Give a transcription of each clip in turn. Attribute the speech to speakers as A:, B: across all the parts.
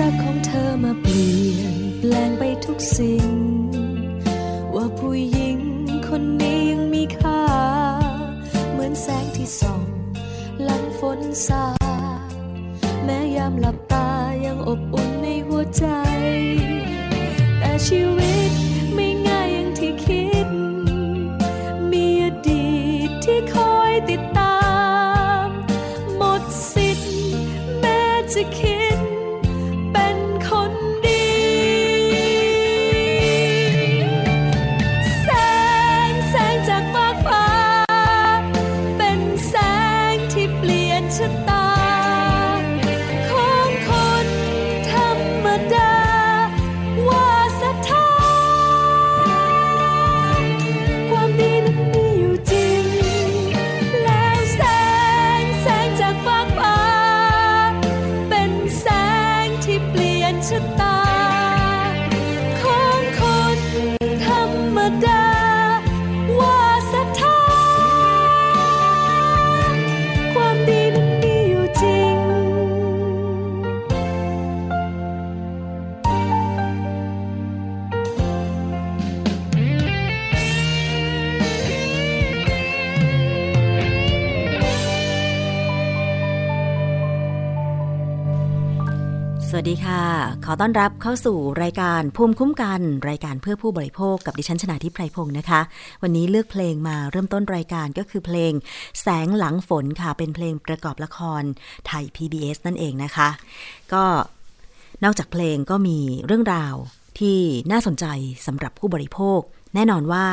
A: รักของเธอมาเปลี่ยนแปลงไปทุกสิ่ง ดีค่ะ ขอต้อนรั
B: บเข้าสู่รายการภูมิคุ้มกัน รายการเพื่อผู้บริโภคกับดิฉันชนาทิพไพรพงศ์นะคะ วันนี้เลือกเพลงมาเริ่มต้นรายการก็คือเพลง แสงหลังฝนค่ะ เป็นเพลงประกอบละครไทย PBS นั่นเองนะคะ ก็นอกจากเพลงก็มีเรื่องราวที่น่าสนใจสำหรับผู้บริโภค แน่นอนว่า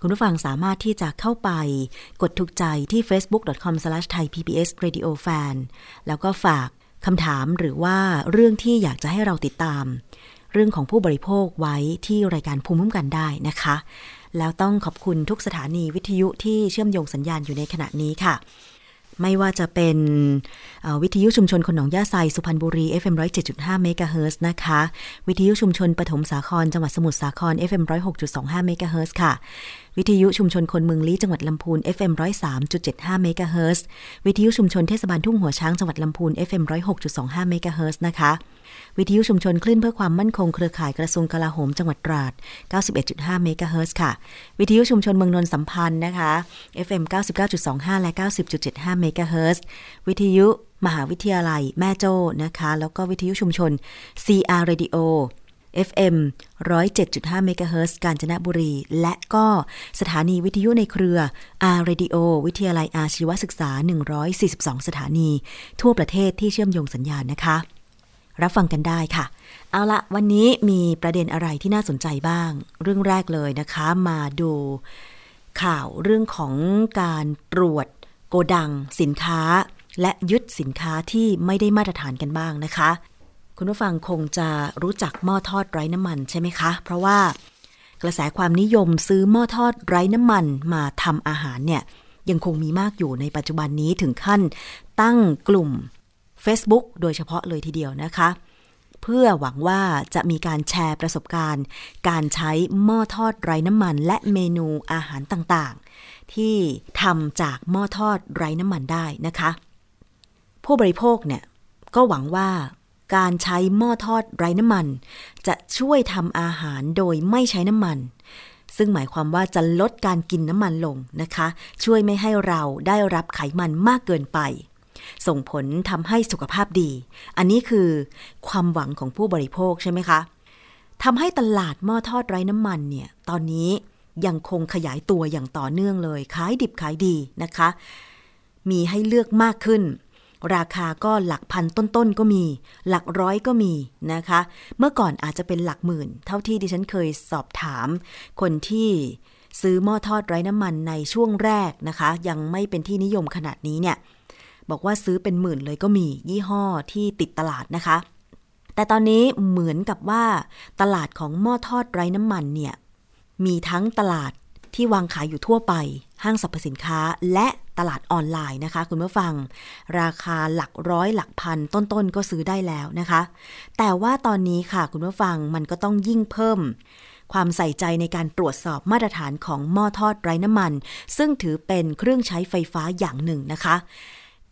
B: คุณผู้ฟังสามารถที่จะเข้าไปกดถูกใจที่ facebook.com/thaipbsradiofan แล้วก็ฝาก คำถามหรือว่าเรื่องที่อยากจะให้เราติดตาม เรื่องของผู้บริโภคไว้ที่รายการภูมิคุ้มกันได้นะคะ แล้วต้องขอบคุณทุกสถานีวิทยุที่เชื่อมโยงสัญญาณอยู่ในขณะนี้ค่ะ ไม่ว่าจะเป็นวิทยุชุมชนคนหนองย่าไซสุพรรณบุรี FM 107.5เมกะเฮิรตซ์นะคะ วิทยุชุมชนปฐมสาครจังหวัดสมุทรสาคร FM 106.25เมกะเฮิรตซ์ค่ะ วิทยุชุมชนคนเมืองลี้จังหวัดลำพูน FM 103.75เมกะเฮิรตซ์วิทยุชุมชนเทศบาลทุ่งหัวช้างจังหวัดลำพูน FM 106.25เมกะเฮิรตซ์นะคะ วิทยุชุมชนคลื่นเพื่อความมั่นคงเครือข่ายกระทรวงกลาโหมจังหวัดตราด 91.5เมกะเฮิรตซ์ค่ะ วิทยุชุมชนเมืองนนสัมพันธ์นะคะ FM 99.25 และ 90.75เมกะเฮิรตซ์วิทยุมหาวิทยาลัยแม่โจ้นะคะ แล้วก็วิทยุชุมชน CR Radio FM 107.5เมกะเฮิรตซ์กาญจนบุรี และก็สถานีวิทยุในเครือ R Radio วิทยาลัยอาชีวศึกษา 142 สถานี ทั่วประเทศที่เชื่อมโยงสัญญาณนะคะ รับฟังกันได้ค่ะ เอาละวันนี้มีประเด็นอะไรที่น่าสนใจบ้าง เรื่องแรกเลยนะคะ มาดูข่าวเรื่องของการตรวจโกดังสินค้า และยึดสินค้าที่ไม่ได้มาตรฐานกันบ้างนะคะ คุณผู้ฟังคงจะรู้จักหม้อทอดไร้น้ำมันใช่ไหมคะ เพราะว่ากระแสความนิยมซื้อหม้อทอดไร้น้ำมันมาทำอาหารเนี่ยยังคงมีมากอยู่ในปัจจุบันนี้ถึงขั้นตั้งกลุ่ม Facebook โดยเฉพาะเลยทีเดียวนะคะ เพื่อหวังว่าจะมีการแชร์ประสบการณ์ การใช้หม้อทอดไร้น้ำมัน และเมนูอาหารต่างๆ ที่ทำจากหม้อทอดไร้น้ำมันได้นะคะ ผู้บริโภคเนี่ยก็หวังว่า การใช้หม้อทอดไร้น้ำมัน จะช่วยทำอาหารโดยไม่ใช้น้ำมัน ซึ่งหมายความว่าจะลดการกินน้ำมันลงนะคะ ช่วยไม่ให้เราได้รับไขมันมากเกินไป ส่งผลทำให้สุขภาพดี อันนี้คือความหวังของผู้บริโภคใช่ไหมคะทำให้ตลาดหม้อทอดไร้น้ำมันเนี่ย ตอนนี้ยังคงขยายตัวอย่างต่อเนื่องเลย ขายดิบขายดีนะคะ มีให้เลือกมากขึ้น ราคาก็หลักพันต้นๆก็มี หลักร้อยก็มีนะคะ เมื่อก่อนอาจจะเป็นหลักหมื่น เท่าที่ดิฉันเคยสอบถาม คนที่ซื้อหม้อทอดไร้น้ำมันในช่วงแรกนะคะ ยังไม่เป็นที่นิยมขนาดนี้เนี่ย บอกว่าซื้อเป็นหมื่นเลยก็มียี่ห้อที่ติดตลาดนะคะ แต่ตอนนี้เหมือนกับว่าตลาดของหม้อทอดไร้น้ำมันเนี่ยมีทั้งตลาดที่วางขายอยู่ทั่วไป ห้างสรรพสินค้าและ ตลาดออนไลน์นะคะ คุณผู้ฟัง ราคาหลักร้อยหลักพันต้นๆ ก็ซื้อได้แล้วนะคะ แต่ว่าตอนนี้ค่ะคุณผู้ฟังมันก็ต้องยิ่งเพิ่ม ความใส่ใจในการตรวจสอบมาตรฐานของหม้อทอดไร้น้ำมัน ซึ่งถือเป็นเครื่องใช้ไฟฟ้าอย่างหนึ่งนะคะ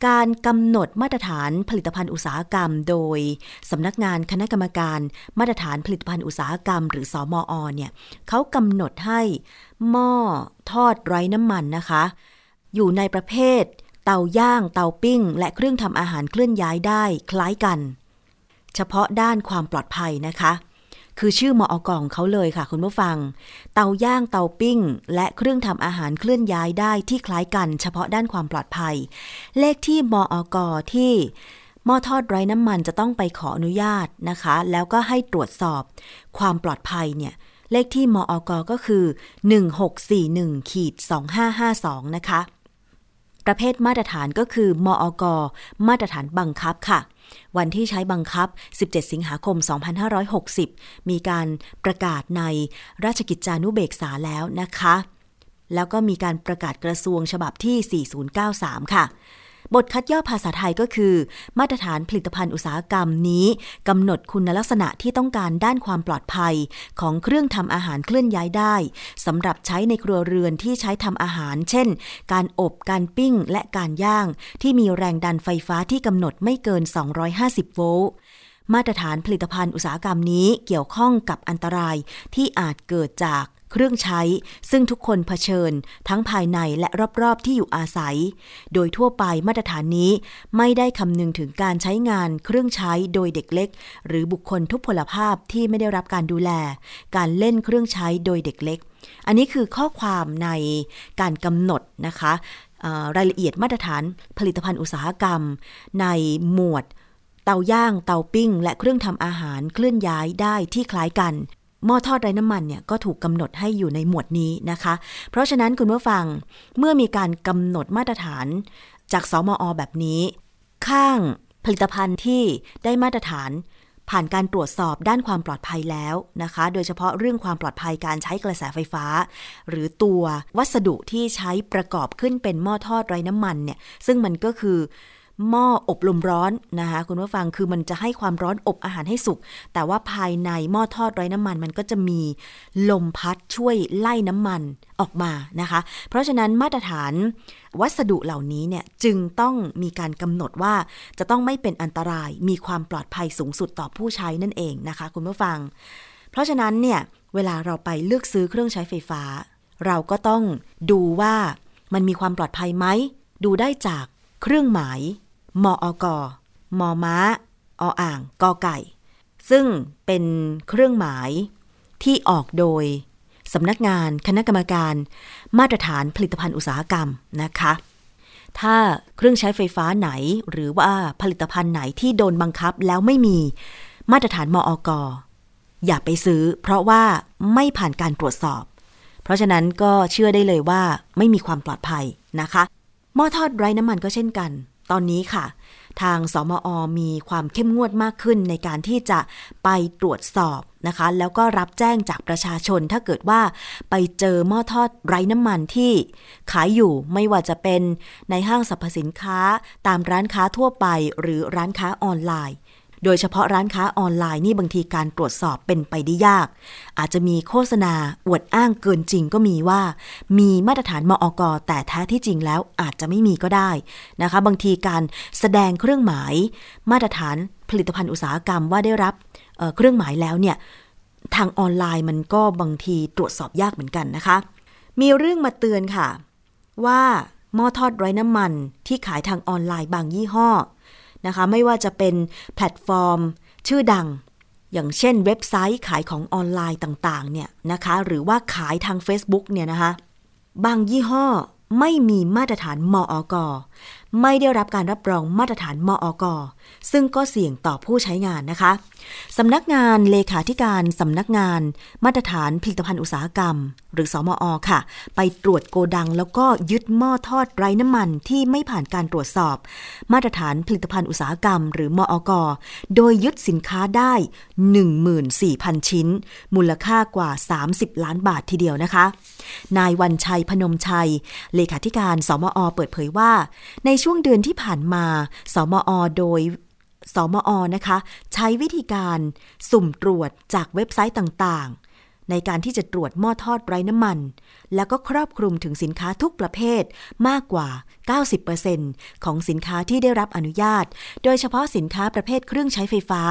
B: การกำหนดมาตรฐานผลิตภัณฑ์อุตสาหกรรม โดยสำนักงานคณะกรรมการมาตรฐานผลิตภัณฑ์อุตสาหกรรม หรือสอมอเนี่ยเขากำหนดให้หม้อทอดไร้น้ำมันนะคะ อยู่ในประเภท เตาย่าง เตาปิ้ง และเครื่องทำอาหารเคลื่อนย้ายได้คล้ายกัน เฉพาะด้านความปลอดภัยนะคะ คือชื่อมอกองเขาเลยค่ะคุณผู้ฟัง เตาย่างเตาปิ้ง และเครื่องทำอาหารเคลื่อนย้ายได้ที่คล้ายกัน เฉพาะด้านความปลอดภัย เลขที่มออกที่หม้อทอดไร้น้ำมันจะต้องไปขออนุญาตนะคะ แล้วก็ให้ตรวจสอบ ความปลอดภัยเนี่ยเลขที่มอกก็คือ 1641ขีด2552 นะคะ ประเภทมาตรฐานก็คือ มอกมาตรฐานบังคับค่ะ วันที่ใช้บังคับ 17 สิงหาคม 2560 มีการประกาศในราชกิจจานุเบกษาแล้วนะคะ แล้วก็มีการประกาศกระทรวงฉบับที่ 4093 ค่ะ บทคัดย่อภาษาไทยก็คือ มาตรฐานผลิตภัณฑ์อุตสาหกรรมนี้กำหนดคุณลักษณะที่ต้องการด้านความปลอดภัย ของเครื่องทำอาหารเคลื่อนย้ายได้สำหรับใช้ในครัวเรือนที่ใช้ทำอาหาร เช่น การอบการปิ้งและการย่าง ที่มีแรงดันไฟฟ้าที่กำหนดไม่เกิน 250 โวลต์มาตรฐานผลิตภัณฑ์อุตสาหกรรมนี้เกี่ยวข้องกับอันตรายที่อาจเกิดจาก เครื่องใช้ ซึ่งทุกคนเผชิญ ทั้งภายในและรอบๆที่อยู่อาศัย โดยทั่วไปมาตรฐานนี้ไม่ได้คำนึงถึงการใช้งานเครื่องใช้โดยเด็กเล็ก หรือบุคคลทุพพลภาพที่ไม่ได้รับการดูแล การเล่นเครื่องใช้โดยเด็กเล็ก อันนี้คือข้อความในการกำหนดนะคะรายละเอียดมาตรฐานผลิตภัณฑ์อุตสาหกรรม ในหมวด เตาย่าง เตาปิ้ง และเครื่องทำอาหารเคลื่อนย้ายได้ที่คล้ายกัน หม้อทอดไร้น้ำมันเนี่ยก็ถูกกำหนดให้อยู่ในหมวดนี้นะคะ เพราะฉะนั้นคุณผู้ฟังเมื่อมีการกำหนดมาตรฐานจากสมอแบบนี้ ข้างผลิตภัณฑ์ที่ได้มาตรฐานผ่านการตรวจสอบด้านความปลอดภัยแล้วนะคะ โดยเฉพาะเรื่องความปลอดภัยการใช้กระแสไฟฟ้า หรือตัววัสดุที่ใช้ประกอบขึ้นเป็นหม้อทอดไร้น้ำมันเนี่ย ซึ่งมันก็คือ หม้ออบลมร้อนนะคะคุณผู้ฟังคือมันจะให้ความร้อนอบอาหารให้สุก แต่ว่าภายในหม้อทอดไร้น้ำมัน มันก็จะมีลมพัดช่วยไล่น้ำมันออกมานะคะ เพราะฉะนั้นมาตรฐานวัสดุเหล่านี้เนี่ยจึงต้องมีการกำหนดว่าจะต้องไม่เป็นอันตรายมีความปลอดภัยสูงสุดต่อผู้ใช้นั่นเองนะคะ คุณผู้ฟัง เพราะฉะนั้นเนี่ยเวลาเราไปเลือกซื้อเครื่องใช้ไฟฟ้า เราก็ต้องดูว่ามันมีความปลอดภัยไหมดูได้จากเครื่องหมาย มอกมอม้าออ่างกอไก่ ซึ่งเป็นเครื่องหมายที่ออกโดยสำนักงานคณะกรรมการมาตรฐานผลิตภัณฑ์อุตสาหกรรมนะคะ ถ้าเครื่องใช้ไฟฟ้าไหนหรือว่าผลิตภัณฑ์ไหนที่โดนบังคับแล้วไม่มีมาตรฐานมอกอย่าไปซื้อ เพราะว่าไม่ผ่านการตรวจสอบ เพราะฉะนั้นก็เชื่อได้เลยว่าไม่มีความปลอดภัยนะคะ หม้อทอดไร้น้ำมันก็เช่นกัน ตอนนี้ค่ะ ทางสมอมีความเข้มงวดมากขึ้นในการที่จะไปตรวจสอบนะคะ แล้วก็รับแจ้งจากประชาชนถ้าเกิดว่าไปเจอหม้อทอดไร้น้ำมันที่ขายอยู่ไม่ว่าจะเป็นในห้างสรรพสินค้าตามร้านค้าทั่วไปหรือร้านค้าออนไลน์ โดยเฉพาะร้านค้าออนไลน์นี่บางทีการตรวจสอบเป็นไปได้ยาก อาจจะมีโฆษณาอวดอ้างเกินจริงก็มีว่า มีมาตรฐานมอกแต่แท้ที่จริงแล้วอาจจะไม่มีก็ได้นะคะ บางทีการแสดงเครื่องหมาย มาตรฐานผลิตภัณฑ์อุตสาหกรรมว่าได้รับเเครื่องหมายแล้วเนี่ยทางออนไลน์มันก็บางทีตรวจสอบยากเหมือนกันนะคะ มีเรื่องมาเตือนค่ะ ว่าหม้อทอดไร้น้ำมันที่ขายทางออนไลน์บางยี่ห้อ นะคะ ไม่ว่าจะเป็นแพลตฟอร์ม ชื่อดัง อย่างเช่นเว็บไซต์ขายของออนไลน์ต่างๆเนี่ยนะคะ หรือว่าขายทาง Facebook เนี่ยนะคะ บางยี่ห้อไม่มีมาตรฐานมอก ไม่ได้รับการรับรองมาตรฐานมอกซึ่งก็เสี่ยงต่อผู้ใช้งานนะคะสำนักงานเลขาธิการสำนักงานมาตรฐานผลิตภัณฑ์อุตสาหกรรม หรือสมอค่ะ ไปตรวจโกดังแล้วก็ยึดหม้อทอดไร้น้ำมันที่ไม่ผ่านการตรวจสอบ มาตรฐานผลิตภัณฑ์อุตสาหกรรม หรือมออกโดยยึดสินค้าได้ 14,000 ชิ้น มูลค่ากว่า 30 ล้านบาททีเดียวนะคะ นายวันชัยพนมชัย เลขาธิการสมอเปิดเผยว่า ในช่วงเดือนที่ผ่านมา สมอโดยสมอนะคะ ใช้วิธีการสุ่มตรวจจากเว็บไซต์ต่างๆ ในการที่จะตรวจหม้อทอดไร้น้ำมัน แล้วก็ครอบคลุมถึงสินค้าทุกประเภทมากกว่า 90%ของสินค้าที่ได้รับอนุญาต โดยเฉพาะสินค้าประเภทเครื่องใช้ไฟฟ้า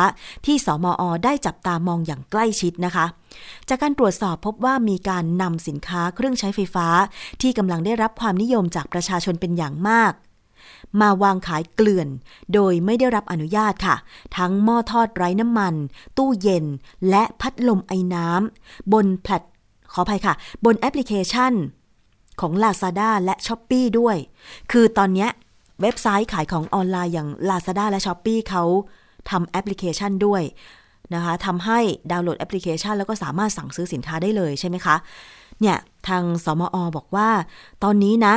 B: ที่สมอได้จับตามองอย่างใกล้ชิดนะคะ จากการตรวจสอบพบว่ามีการนำสินค้าเครื่องใช้ไฟฟ้า ที่กำลังได้รับความนิยมจากประชาชนเป็นอย่างมาก มาวางขายเกลื่อน โดยไม่ได้รับอนุญาตค่ะ ทั้งหม้อทอดไร้น้ำมัน ตู้เย็น และพัดลมไอ้น้ำบนแพลตขออภัยค่ะ บนแอปพลิเคชัน ของ Lazada และ Shopee ด้วย คือตอนนี้เว็บไซต์ขายของออนไลน์อย่าง Lazada และ Shopee เขาทำแอปพลิเคชันด้วยนะคะทำให้ดาวน์โหลดแอปพลิเคชัน แล้วก็สามารถสั่งซื้อสินค้าได้เลยใช่ไหมคะ เนี่ย ทางสมอบอกว่า ตอนนี้นะ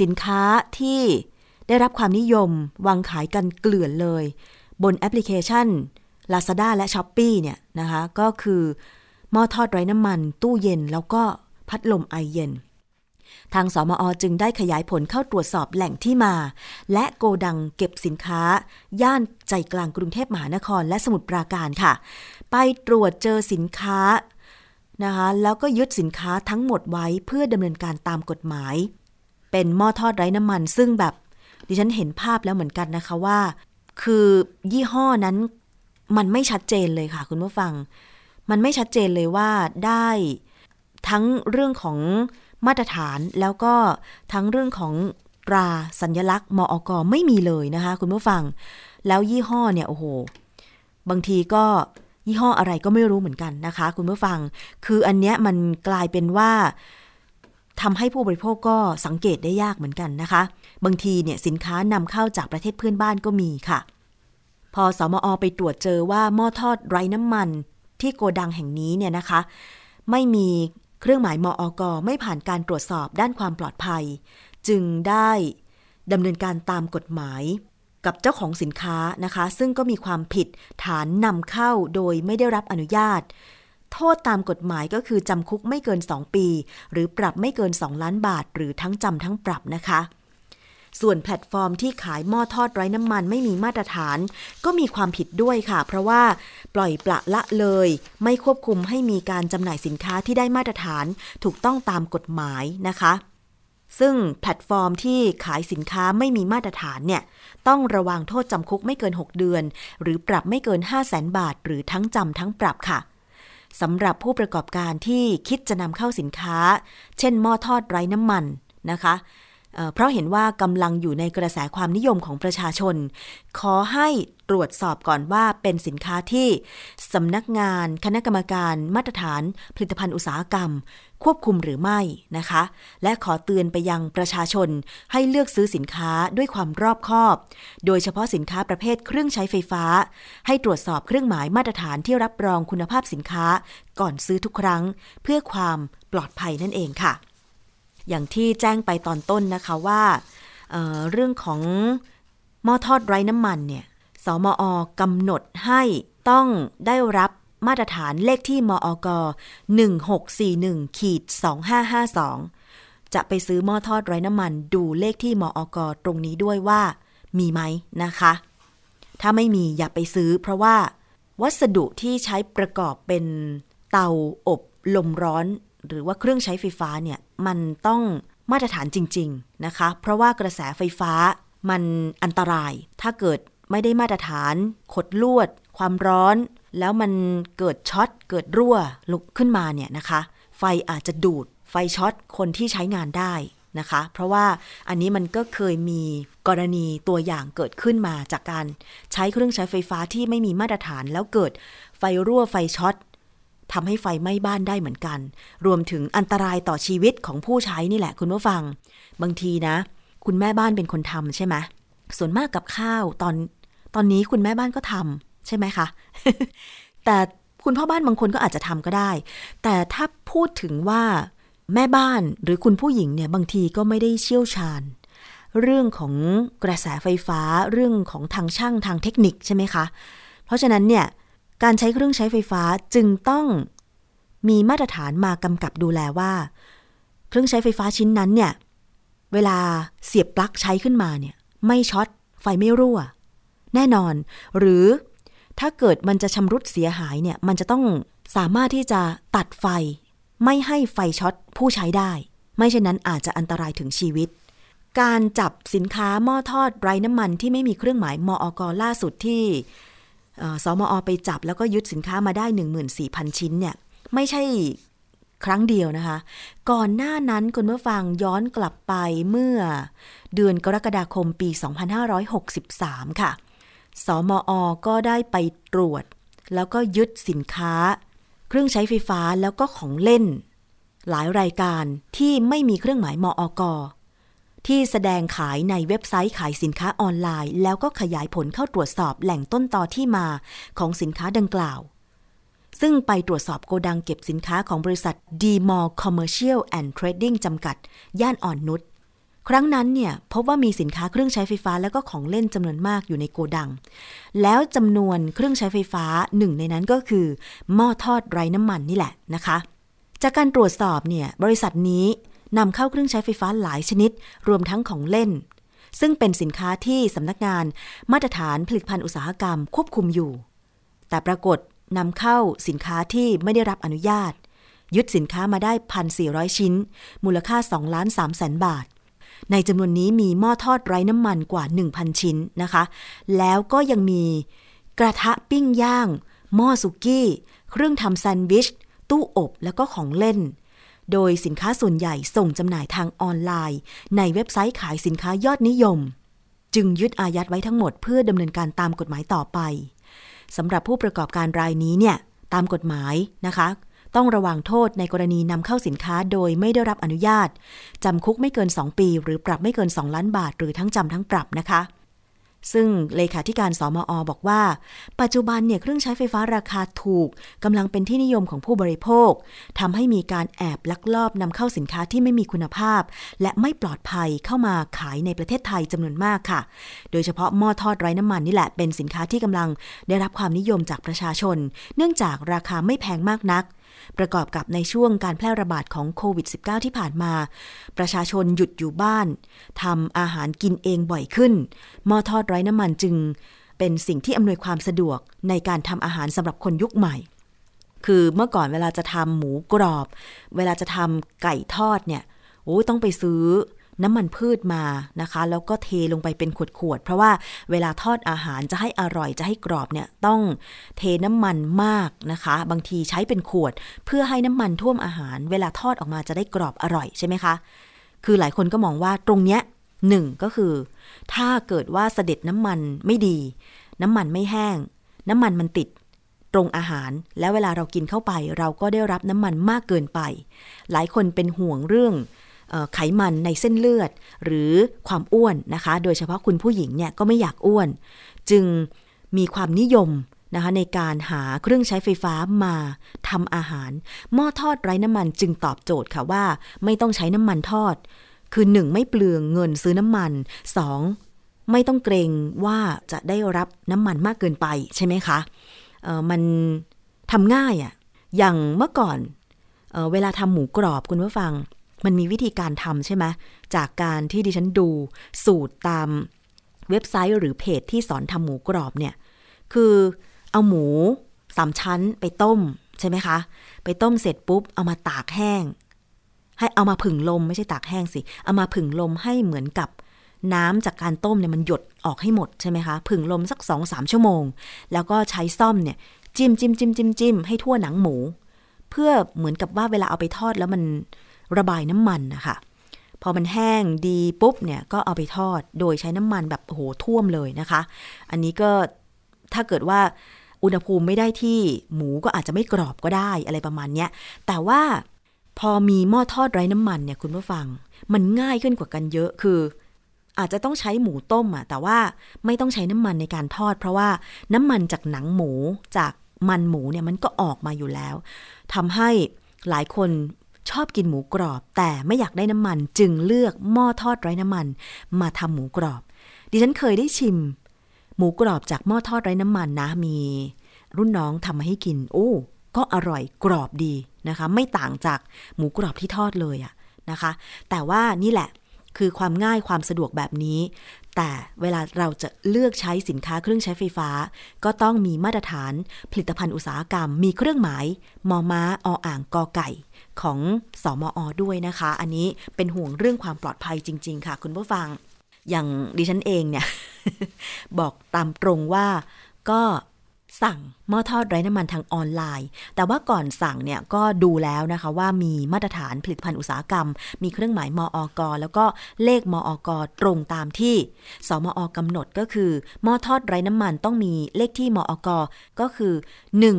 B: สินค้าที่ ได้รับความนิยม วางขายกันเกลื่อนเลย บนแอปพลิเคชัน Lazada และ s h อ p e e เนี่ยนะคะ ก็คือหม้อทอดไร้น้ำมัน ตู้เย็นแล้วก็พัดลมไอเย็น ทางสมอจึงได้ขยายผลเข้าตรวจสอบแหล่งที่มา และโกดังเก็บสินค้า ย่านใจกลางกรุงเทพมหานครและสมุทรปราการค่ะ ไปตรวจเจอสินค้านะคะแล้วก็ยึดสินค้าทั้งหมดไว้เพื่อดำเนินการตามกฎหมาย เป็นหม้อทอดไร้น้ำมัน ซึ่งแบบ ดิฉันเห็นภาพแล้วเหมือนกันนะคะว่า คือยี่ห้อนั้นมันไม่ชัดเจนเลยค่ะ คุณผู้ฟัง มันไม่ชัดเจนเลยว่าได้ทั้งเรื่องของมาตรฐานแล้วก็ทั้งเรื่องของตราสัญญลักษณ์มอกไม่มีเลยนะคะ คุณผู้ฟัง แล้วยี่ห้อเนี่ย โอ้โห บางทีก็ยี่ห้ออะไรก็ไม่รู้เหมือนกันนะคะ คุณผู้ฟัง คืออันเนี้ยมันกลายเป็นว่า ทำให้ผู้บริโภคก็สังเกตได้ยากเหมือนกันนะคะ บางทีเนี่ยสินค้านำเข้าจากประเทศเพื่อนบ้านก็มีค่ะ พอสมอไปตรวจเจอว่าหม้อทอดไร้น้ำมันที่โกดังแห่งนี้เนี่ยนะคะ ไม่มีเครื่องหมายมออกไม่ผ่านการตรวจสอบด้านความปลอดภัย จึงได้ดำเนินการตามกฎหมายกับเจ้าของสินค้านะคะ ซึ่งก็มีความผิดฐานนำเข้าโดยไม่ได้รับอนุญาต โทษตามกฎหมายก็คือจำคุกไม่เกิน 2 ปี หรือปรับไม่เกิน 2 ล้านบาท หรือทั้งจำทั้งปรับนะคะ ส่วนแพลตฟอร์มที่ขายหม้อทอดไร้น้ำมันไม่มีมาตรฐาน ก็มีความผิดด้วยค่ะ เพราะว่าปล่อยปละละเลย ไม่ควบคุมให้มีการจำหน่ายสินค้าที่ได้มาตรฐานถูกต้องตามกฎหมายนะคะซึ่งแพลตฟอร์มที่ขายสินค้าไม่มีมาตรฐานเนี่ย ต้องระวังโทษจำคุกไม่เกิน 6 เดือน หรือปรับไม่เกิน 5 0 0แสนบาท หรือทั้งจำทั้งปรับค่ะ สำหรับผู้ประกอบการที่คิดจะนำเข้าสินค้า เช่นหม้อทอดไร้น้ำมันนะคะ เพราะเห็นว่ากำลังอยู่ในกระแสความนิยมของประชาชน ขอให้ตรวจสอบก่อนว่าเป็นสินค้าที่สำนักงานคณะกรรมการมาตรฐานผลิตภัณฑ์อุตสาหกรรม ควบคุมหรือไม่นะคะ และขอเตือนไปยังประชาชนให้เลือกซื้อสินค้าด้วยความรอบคอบ โดยเฉพาะสินค้าประเภทเครื่องใช้ไฟฟ้า ให้ตรวจสอบเครื่องหมายมาตรฐานที่รับรองคุณภาพสินค้า ก่อนซื้อทุกครั้ง เพื่อความปลอดภัยนั่นเองค่ะ อย่างที่แจ้งไปตอนต้นนะคะว่าเเรื่องของหม้อทอดไร้น้ำมันเนี่ย สมอกำหนดให้ต้องได้รับมาตรฐานเลขที่มอก1641ขีด2552 จะไปซื้อหม้อทอดไร้น้ำมัน ดูเลขที่มอกตรงนี้ด้วยว่ามีไหมนะคะ ถ้าไม่มีอย่าไปซื้อ เพราะว่าวัสดุที่ใช้ประกอบเป็นเตาอบลมร้อน หรือว่าเครื่องใช้ไฟฟ้าเนี่ยมันต้องมาตรฐานจริง ๆนะคะ เพราะว่ากระแสไฟฟ้ามันอันตราย ถ้าเกิดไม่ได้มาตรฐาน ขดลวด ความร้อน แล้วมันเกิดช็อตเกิดรั่วลุกขึ้นมาเนี่ยนะคะ ไฟอาจจะดูด ไฟช็อตคนที่ใช้งานได้นะคะ เพราะว่าอันนี้มันก็เคยมีกรณีตัวอย่างเกิดขึ้นมาจากการใช้เครื่องใช้ไฟฟ้าที่ไม่มีมาตรฐานแล้วเกิดไฟรั่วไฟช็อต ทำให้ไฟไหม้บ้านได้เหมือนกัน รวมถึงอันตรายต่อชีวิตของผู้ใช้นี่แหละคุณผู้ฟัง บางทีนะ คุณแม่บ้านเป็นคนทำใช่ไหมส่วนมากกับข้าวตอนตอนนี้คุณแม่บ้านก็ทำใช่ไหมคะ แต่คุณพ่อบ้านบางคนก็อาจจะทำก็ได้ แต่ถ้าพูดถึงว่าแม่บ้านหรือคุณผู้หญิงเนี่ยบางทีก็ไม่ได้เชี่ยวชาญ เรื่องของกระแสไฟฟ้าเรื่องของทางช่างทางเทคนิคใช่ไหมคะ เพราะฉะนั้นเนี่ย การใช้เครื่องใช้ไฟฟ้าจึงต้องมีมาตรฐานมากำกับดูแลว่า เครื่องใช้ไฟฟ้าชิ้นนั้นเนี่ย เวลาเสียบปลั๊กใช้ขึ้นมาเนี่ย ไม่ช็อตไฟไม่รั่ว แน่นอน หรือถ้าเกิดมันจะชำรุดเสียหายเนี่ย มันจะต้องสามารถที่จะตัดไฟ ไม่ให้ไฟช็อตผู้ใช้ได้ ไม่เช่นนั้นอาจจะอันตรายถึงชีวิต การจับสินค้าหม้อทอดไร้น้ำมันที่ไม่มีเครื่องหมายมอกล่าสุดที่ สมอไปจับแล้วก็ยึดสินค้ามาได้ 14,000 ชิ้นเนี่ย ไม่ใช่ครั้งเดียวนะคะ ก่อนหน้านั้นคุณเมื่อฟังย้อนกลับไปเมื่อเดือนกรกฎาคมปี 2563 ค่ะ สมอก็ได้ไปตรวจ แล้วก็ยึดสินค้า เครื่องใช้ไฟฟ้าแล้วก็ของเล่น หลายรายการที่ไม่มีเครื่องหมายมอก ที่แสดงขายในเว็บไซต์ขายสินค้าออนไลน์ แล้วก็ขยายผลเข้าตรวจสอบแหล่งต้นตอที่มาของสินค้าดังกล่าว ซึ่งไปตรวจสอบโกดังเก็บสินค้าของบริษัท d m o r Commercial and Trading จำกัด ย่านอ่อนนุชครั้งนั้นเนี่ยพบว่ามีสินค้าเครื่องใช้ไฟฟ้าและก็ของเล่นจำนวนมากอยู่ในโกดัง แล้วจำนวนเครื่องใช้ไฟฟ้าหนึ่งในนั้นก็คือ หม้อทอดไร้น้ำมันนี่แหละนะคะ จากการตรวจสอบเนี่ยบริษัทนี้ นำเข้าเครื่องใช้ไฟฟ้าหลายชนิด รวมทั้งของเล่น ซึ่งเป็นสินค้าที่สำนักงานมาตรฐานผลิตภัณฑ์อุตสาหกรรมควบคุมอยู่ แต่ปรากฏนำเข้าสินค้าที่ไม่ได้รับอนุญาต ยึดสินค้ามาได้ 1,400 ชิ้น มูลค่า2ล้าน3แสนบาท ในจำนวนนี้มีหม้อทอดไร้น้ำมันกว่า 1,000 ชิ้นนะคะ แล้วก็ยังมีกระทะปิ้งย่าง หม้อสุกี้ เครื่องทำแซนด์วิช ตู้อบ แล้วก็ของเล่น โดยสินค้าส่วนใหญ่ส่งจำหน่ายทางออนไลน์ ในเว็บไซต์ขายสินค้ายอดนิยม จึงยึดอายัดไว้ทั้งหมดเพื่อดำเนินการตามกฎหมายต่อไปสำหรับผู้ประกอบการรายนี้เนี่ยตามกฎหมายนะคะ ต้องระวังโทษในกรณีนำเข้าสินค้าโดยไม่ได้รับอนุญาตจำคุกไม่เกิน 2 ปี หรือปรับไม่เกิน 2 ล้านบาท หรือทั้งจำทั้งปรับนะคะ ซึ่งเลขาธิการสมอบอกว่า ปัจจุบันเนี่ยเครื่องใช้ไฟฟ้าราคาถูกกำลังเป็นที่นิยมของผู้บริโภคทำให้มีการแอบลักลอบนำเข้าสินค้าที่ไม่มีคุณภาพ และไม่ปลอดภัยเข้ามาขายในประเทศไทยจำนวนมากค่ะ โดยเฉพาะหม้อทอดไร้น้ำมันนี่แหละเป็นสินค้าที่กำลังได้รับความนิยมจากประชาชน เนื่องจากราคาไม่แพงมากนัก ประกอบกับในช่วงการแพร่ระบาดของโควิด -19 ที่ผ่านมา ประชาชนหยุดอยู่บ้านทำอาหารกินเองบ่อยขึ้น หม้อทอดไร้น้ำมันจึง เป็นสิ่งที่อำนวยความสะดวกในการทำอาหารสำหรับคนยุคใหม่ คือเมื่อก่อนเวลาจะทำหมูกรอบ เวลาจะทำไก่ทอดเนี่ยโอ้ต้องไปซื้อ น้ำมันพืชมานะคะ แล้วก็เทลงไปเป็นขวดๆเพราะว่าเวลาทอดอาหารจะให้อร่อยจะให้กรอบเนี่ยต้องเทน้ำมันมากนะคะ บางทีใช้เป็นขวด เพื่อให้น้ำมันท่วมอาหาร เวลาทอดออกมาจะได้กรอบอร่อยใช่ไหมคะ คือหลายคนก็มองว่าตรงเนี้ยหนึ่งก็คือ ถ้าเกิดว่าเสด็จน้ำมันไม่ดี น้ำมันไม่แห้ง น้ำมันมันติดตรงอาหาร แล้วเวลาเรากินเข้าไป เราก็ได้รับน้ำมันมากเกินไป หลายคนเป็นห่วงเรื่อง ไขมันในเส้นเลือด หรือความอ้วนนะคะ โดยเฉพาะคุณผู้หญิงเนี่ยก็ไม่อยากอ้วน จึงมีความนิยมนะคะในการหาเครื่องใช้ไฟฟ้ามาทำอาหาร หม้อทอดไร้น้ำมันจึงตอบโจทย์ค่ะว่า ไม่ต้องใช้น้ำมันทอด คือ 1. ไม่เปลืองเงินซื้อน้ำมัน 2. ไม่ต้องเกรงว่าจะได้รับน้ำมันมากเกินไปใช่ไหมคะเออมันทำง่ายอะ่ะอย่างเมื่อก่อนเออเวลาทำหมูกรอบคุณผู้ฟัง มันมีวิธีการทำใช่ไหมจากการที่ดิฉันดูสูตรตามเว็บไซต์หรือเพจที่สอนทำหมูกรอบเนี่ย คือเอาหมูสามชั้นไปต้มใช่ไหมคะ ไปต้มเสร็จปุ๊บเอามาตากแห้ง ให้เอามาผึ่งลมไม่ใช่ตากแห้งสิ เอามาผึ่งลมให้เหมือนกับน้ำจากการต้มเนี่ยมันหยดออกให้หมดใช่ไหมคะผึ่งลมสักสองสามชั่วโมง แล้วก็ใช้ซ่อมเนี่ยจิ้มจิ้มจิ้มจิ้มจิ้มให้ทั่วหนังหมู เพื่อเหมือนกับว่าเวลาเอาไปทอดแล้วมัน ระบายน้ำมันนะคะพอมันแห้งดีปุ๊บเนี่ยก็เอาไปทอดโดยใช้น้ำมันแบบโอ้โหท่วมเลยนะคะ อันนี้ก็ถ้าเกิดว่าอุณหภูมิไม่ได้ที่หมูก็อาจจะไม่กรอบก็ได้อะไรประมาณนี้แต่ว่าพอมีหม้อทอดไร้น้ำมันเนี่ยคุณผู้ฟัง มันง่ายขึ้นกว่ากันเยอะคือ อาจจะต้องใช้หมูต้มอะแต่ว่าไม่ต้องใช้น้ำมันในการทอด เพราะว่าน้ำมันจากหนังหมูจากมันหมูเนี่ยมันก็ออกมาอยู่แล้วทำให้หลายคน ชอบกินหมูกรอบ แต่ไม่อยากได้น้ำมันจึงเลือกหม้อทอดไร้น้ำมัน มาทำหมูกรอบ ดิฉันเคยได้ชิม หมูกรอบจากหม้อทอดไร้น้ำมันนะมี รุ่นน้องทำมาให้กิน โอ้ ก็อร่อยกรอบดีนะคะ ไม่ต่างจากหมูกรอบที่ทอดเลยอะนะคะ แต่ว่านี่แหละคือความง่ายความสะดวกแบบนี้ แต่เวลาเราจะเลือกใช้สินค้าเครื่องใช้ไฟฟ้า ก็ต้องมีมาตรฐาน ผลิตภัณฑ์อุตสาหกรรม มีเครื่องหมาย มอม้า ออ่าง กอไก่ ของสอมอด้วยนะคะ อันนี้เป็นห่วงเรื่องความปลอดภัยจริง ๆ ค่ะ คุณผู้ฟัง อย่างดิฉันเองเนี่ย บอกตามตรงว่าก็สั่งหม้อทอดไร้น้ำมันทางออนไลน์ แต่ว่าก่อนสั่งเนี่ยก็ดูแล้วนะคะว่ามีมาตรฐานผลิตภัณฑ์อุตสาหกรรม มีเครื่องหมายมออกแล้วก็เลขมออกตรงตามที่สมอกำหนดก็คือหม้อทอดไร้น้ำมันต้องมีเลขที่มออกก็คือ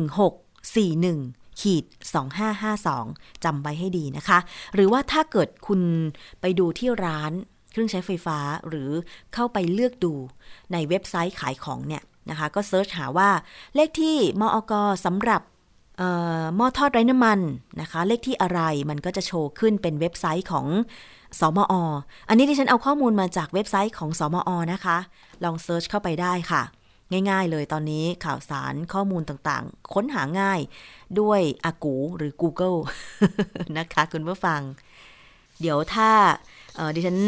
B: 1641 ขีด2552จำไว้ให้ดีนะคะ หรือว่าถ้าเกิดคุณไปดูที่ร้านเครื่องใช้ไฟฟ้าหรือเข้าไปเลือกดูในเว็บไซต์ขายของเนี่ยนะคะ ก็ search หาว่าเลขที่มอกสำหรับหม้อทอดไร้น้ำมันนะคะ เลขที่อะไรมันก็จะโชว์ขึ้นเป็นเว็บไซต์ของสมอ อันนี้ที่ฉันเอาข้อมูลมาจากเว็บไซต์ของสมอนะคะ ลองเซิร์ชเข้าไปได้ค่ะ ง่ายๆเลยตอนนี้ข่าวสารข้อมูลต่างๆ ค้นหาง่ายด้วยอากูหรือ Google นะคะคุณผู้ฟัง เดี๋ยวถ้าดิฉัน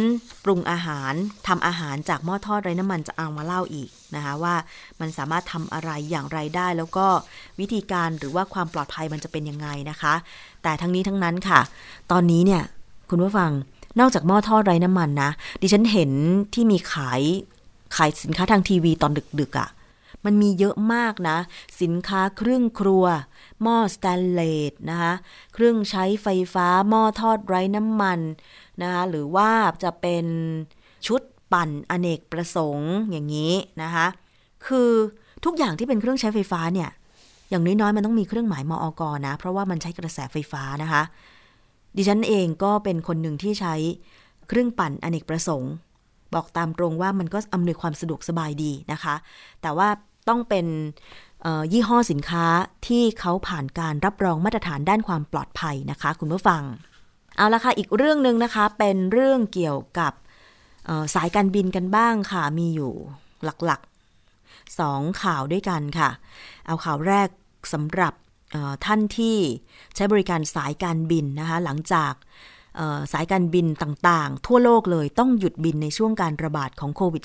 B: ปรุงอาหารทำอาหารจากหม้อทอดไร้น้ำมันจะเอามาเล่าอีกนะคะว่ามันสามารถทำอะไรอย่างไรได้ แล้วก็วิธีการหรือว่าความปลอดภัยมันจะเป็นยังไงนะคะ แต่ทั้งนี้ทั้งนั้นค่ะ ตอนนี้เนี่ยคุณผู้ฟังนอกจากหม้อทอดไร้น้ำมันนะ ดิฉันเห็นที่มีขาย ขายสินค้าทางทีวีตอนดึกๆอะ่ะ มันมีเยอะมากนะ สินค้าเครื่องครัว หม้อสแตนเลสนะคะเครื่องใช้ไฟฟ้า หม้อทอดไร้น้ำมันนะคะหรือว่าจะเป็นชุดปั่นอเนกประสงค์อย่างนี้นะคะคือทุกอย่างที่เป็นเครื่องใช้ไฟฟ้าเนี่ย อย่างน้อยๆมันต้องมีเครื่องหมายมออกนะ เพราะว่ามันใช้กระแสไฟฟ้านะคะ ดิฉันเองก็เป็นคนหนึ่งที่ใช้เครื่องปั่นอเนกประสงค์ บอกตามตรงว่ามันก็อำนวยความสะดวกสบายดีนะคะ แต่ว่าต้องเป็นยี่ห้อสินค้าที่เขาผ่านการรับรองมาตรฐานด้านความปลอดภัยนะคะ คุณผู้ฟัง เอาละค่ะ อีกเรื่องหนึ่งนะคะ เป็นเรื่องเกี่ยวกับสายการบินกันบ้างค่ะ มีอยู่หลักๆสองข่าวด้วยกันค่ะ เอาข่าวแรกสำหรับท่านที่ใช้บริการสายการบินนะคะ หลังจาก สายการบินต่างๆ ทั่วโลกเลยต้องหยุดบินในช่วงการระบาดของโควิด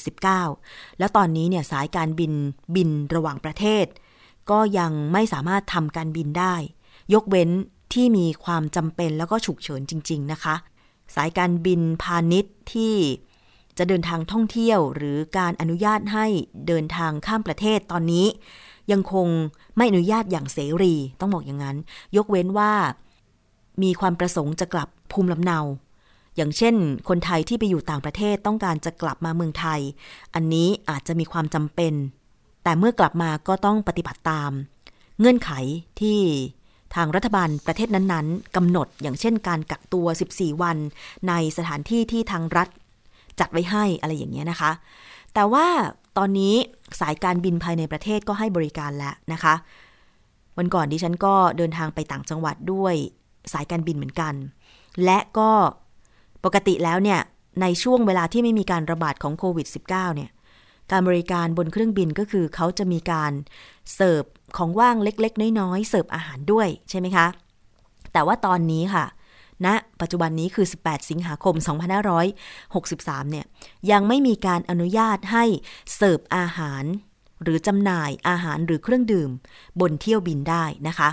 B: -19 แล้วตอนนี้เนี่ยสายการบินบินระหว่างประเทศ ก็ยังไม่สามารถทำการบินได้ ยกเว้นที่มีความจำเป็นแล้วก็ฉุกเฉินจริง ๆ นะคะ สายการบินพาณิชย์ที่จะเดินทางท่องเที่ยว หรือการอนุญาตให้เดินทางข้ามประเทศตอนนี้ ยังคงไม่อนุญาตอย่างเสรี ต้องบอกอย่างนั้น ยกเว้นว่า มีความประสงค์จะกลับ ภูมิลำเนา อย่างเช่น คนไทยที่ไปอยู่ต่างประเทศต้องการจะกลับมาเมืองไทย อันนี้อาจจะมีความจำเป็น แต่เมื่อกลับมาก็ต้องปฏิบัติตาม เงื่อนไขที่ทางรัฐบาลประเทศนั้นๆกำหนดอย่างเช่นการกักตัว 14 วัน ในสถานที่ที่ทางรัฐจัดไว้ให้อะไรอย่างเงี้ยนะคะ แต่ว่าตอนนี้สายการบินภายในประเทศก็ให้บริการแล้วนะคะ วันก่อนดิฉันก็เดินทางไปต่างจังหวัดด้วยสายการบินเหมือนกัน และก็ปกติแล้วเนี่ยในช่วงเวลาที่ไม่มีการระบาดของโควิด -19 เนี่ยการบริการบนเครื่องบินก็คือเขาจะมีการเสิร์ฟของว่างเล็ก ๆ น้อยๆเสิร์ฟอาหารด้วยใช่ไหมคะ แต่ว่าตอนนี้ค่ะณนะปัจจุบันนี้คือ 18 สิงหาคม 2563 เนี่ย ยังไม่มีการอนุญาตให้เสิร์ฟอาหาร หรือจำหน่ายอาหารหรือเครื่องดื่ม บนเที่ยวบินได้นะคะ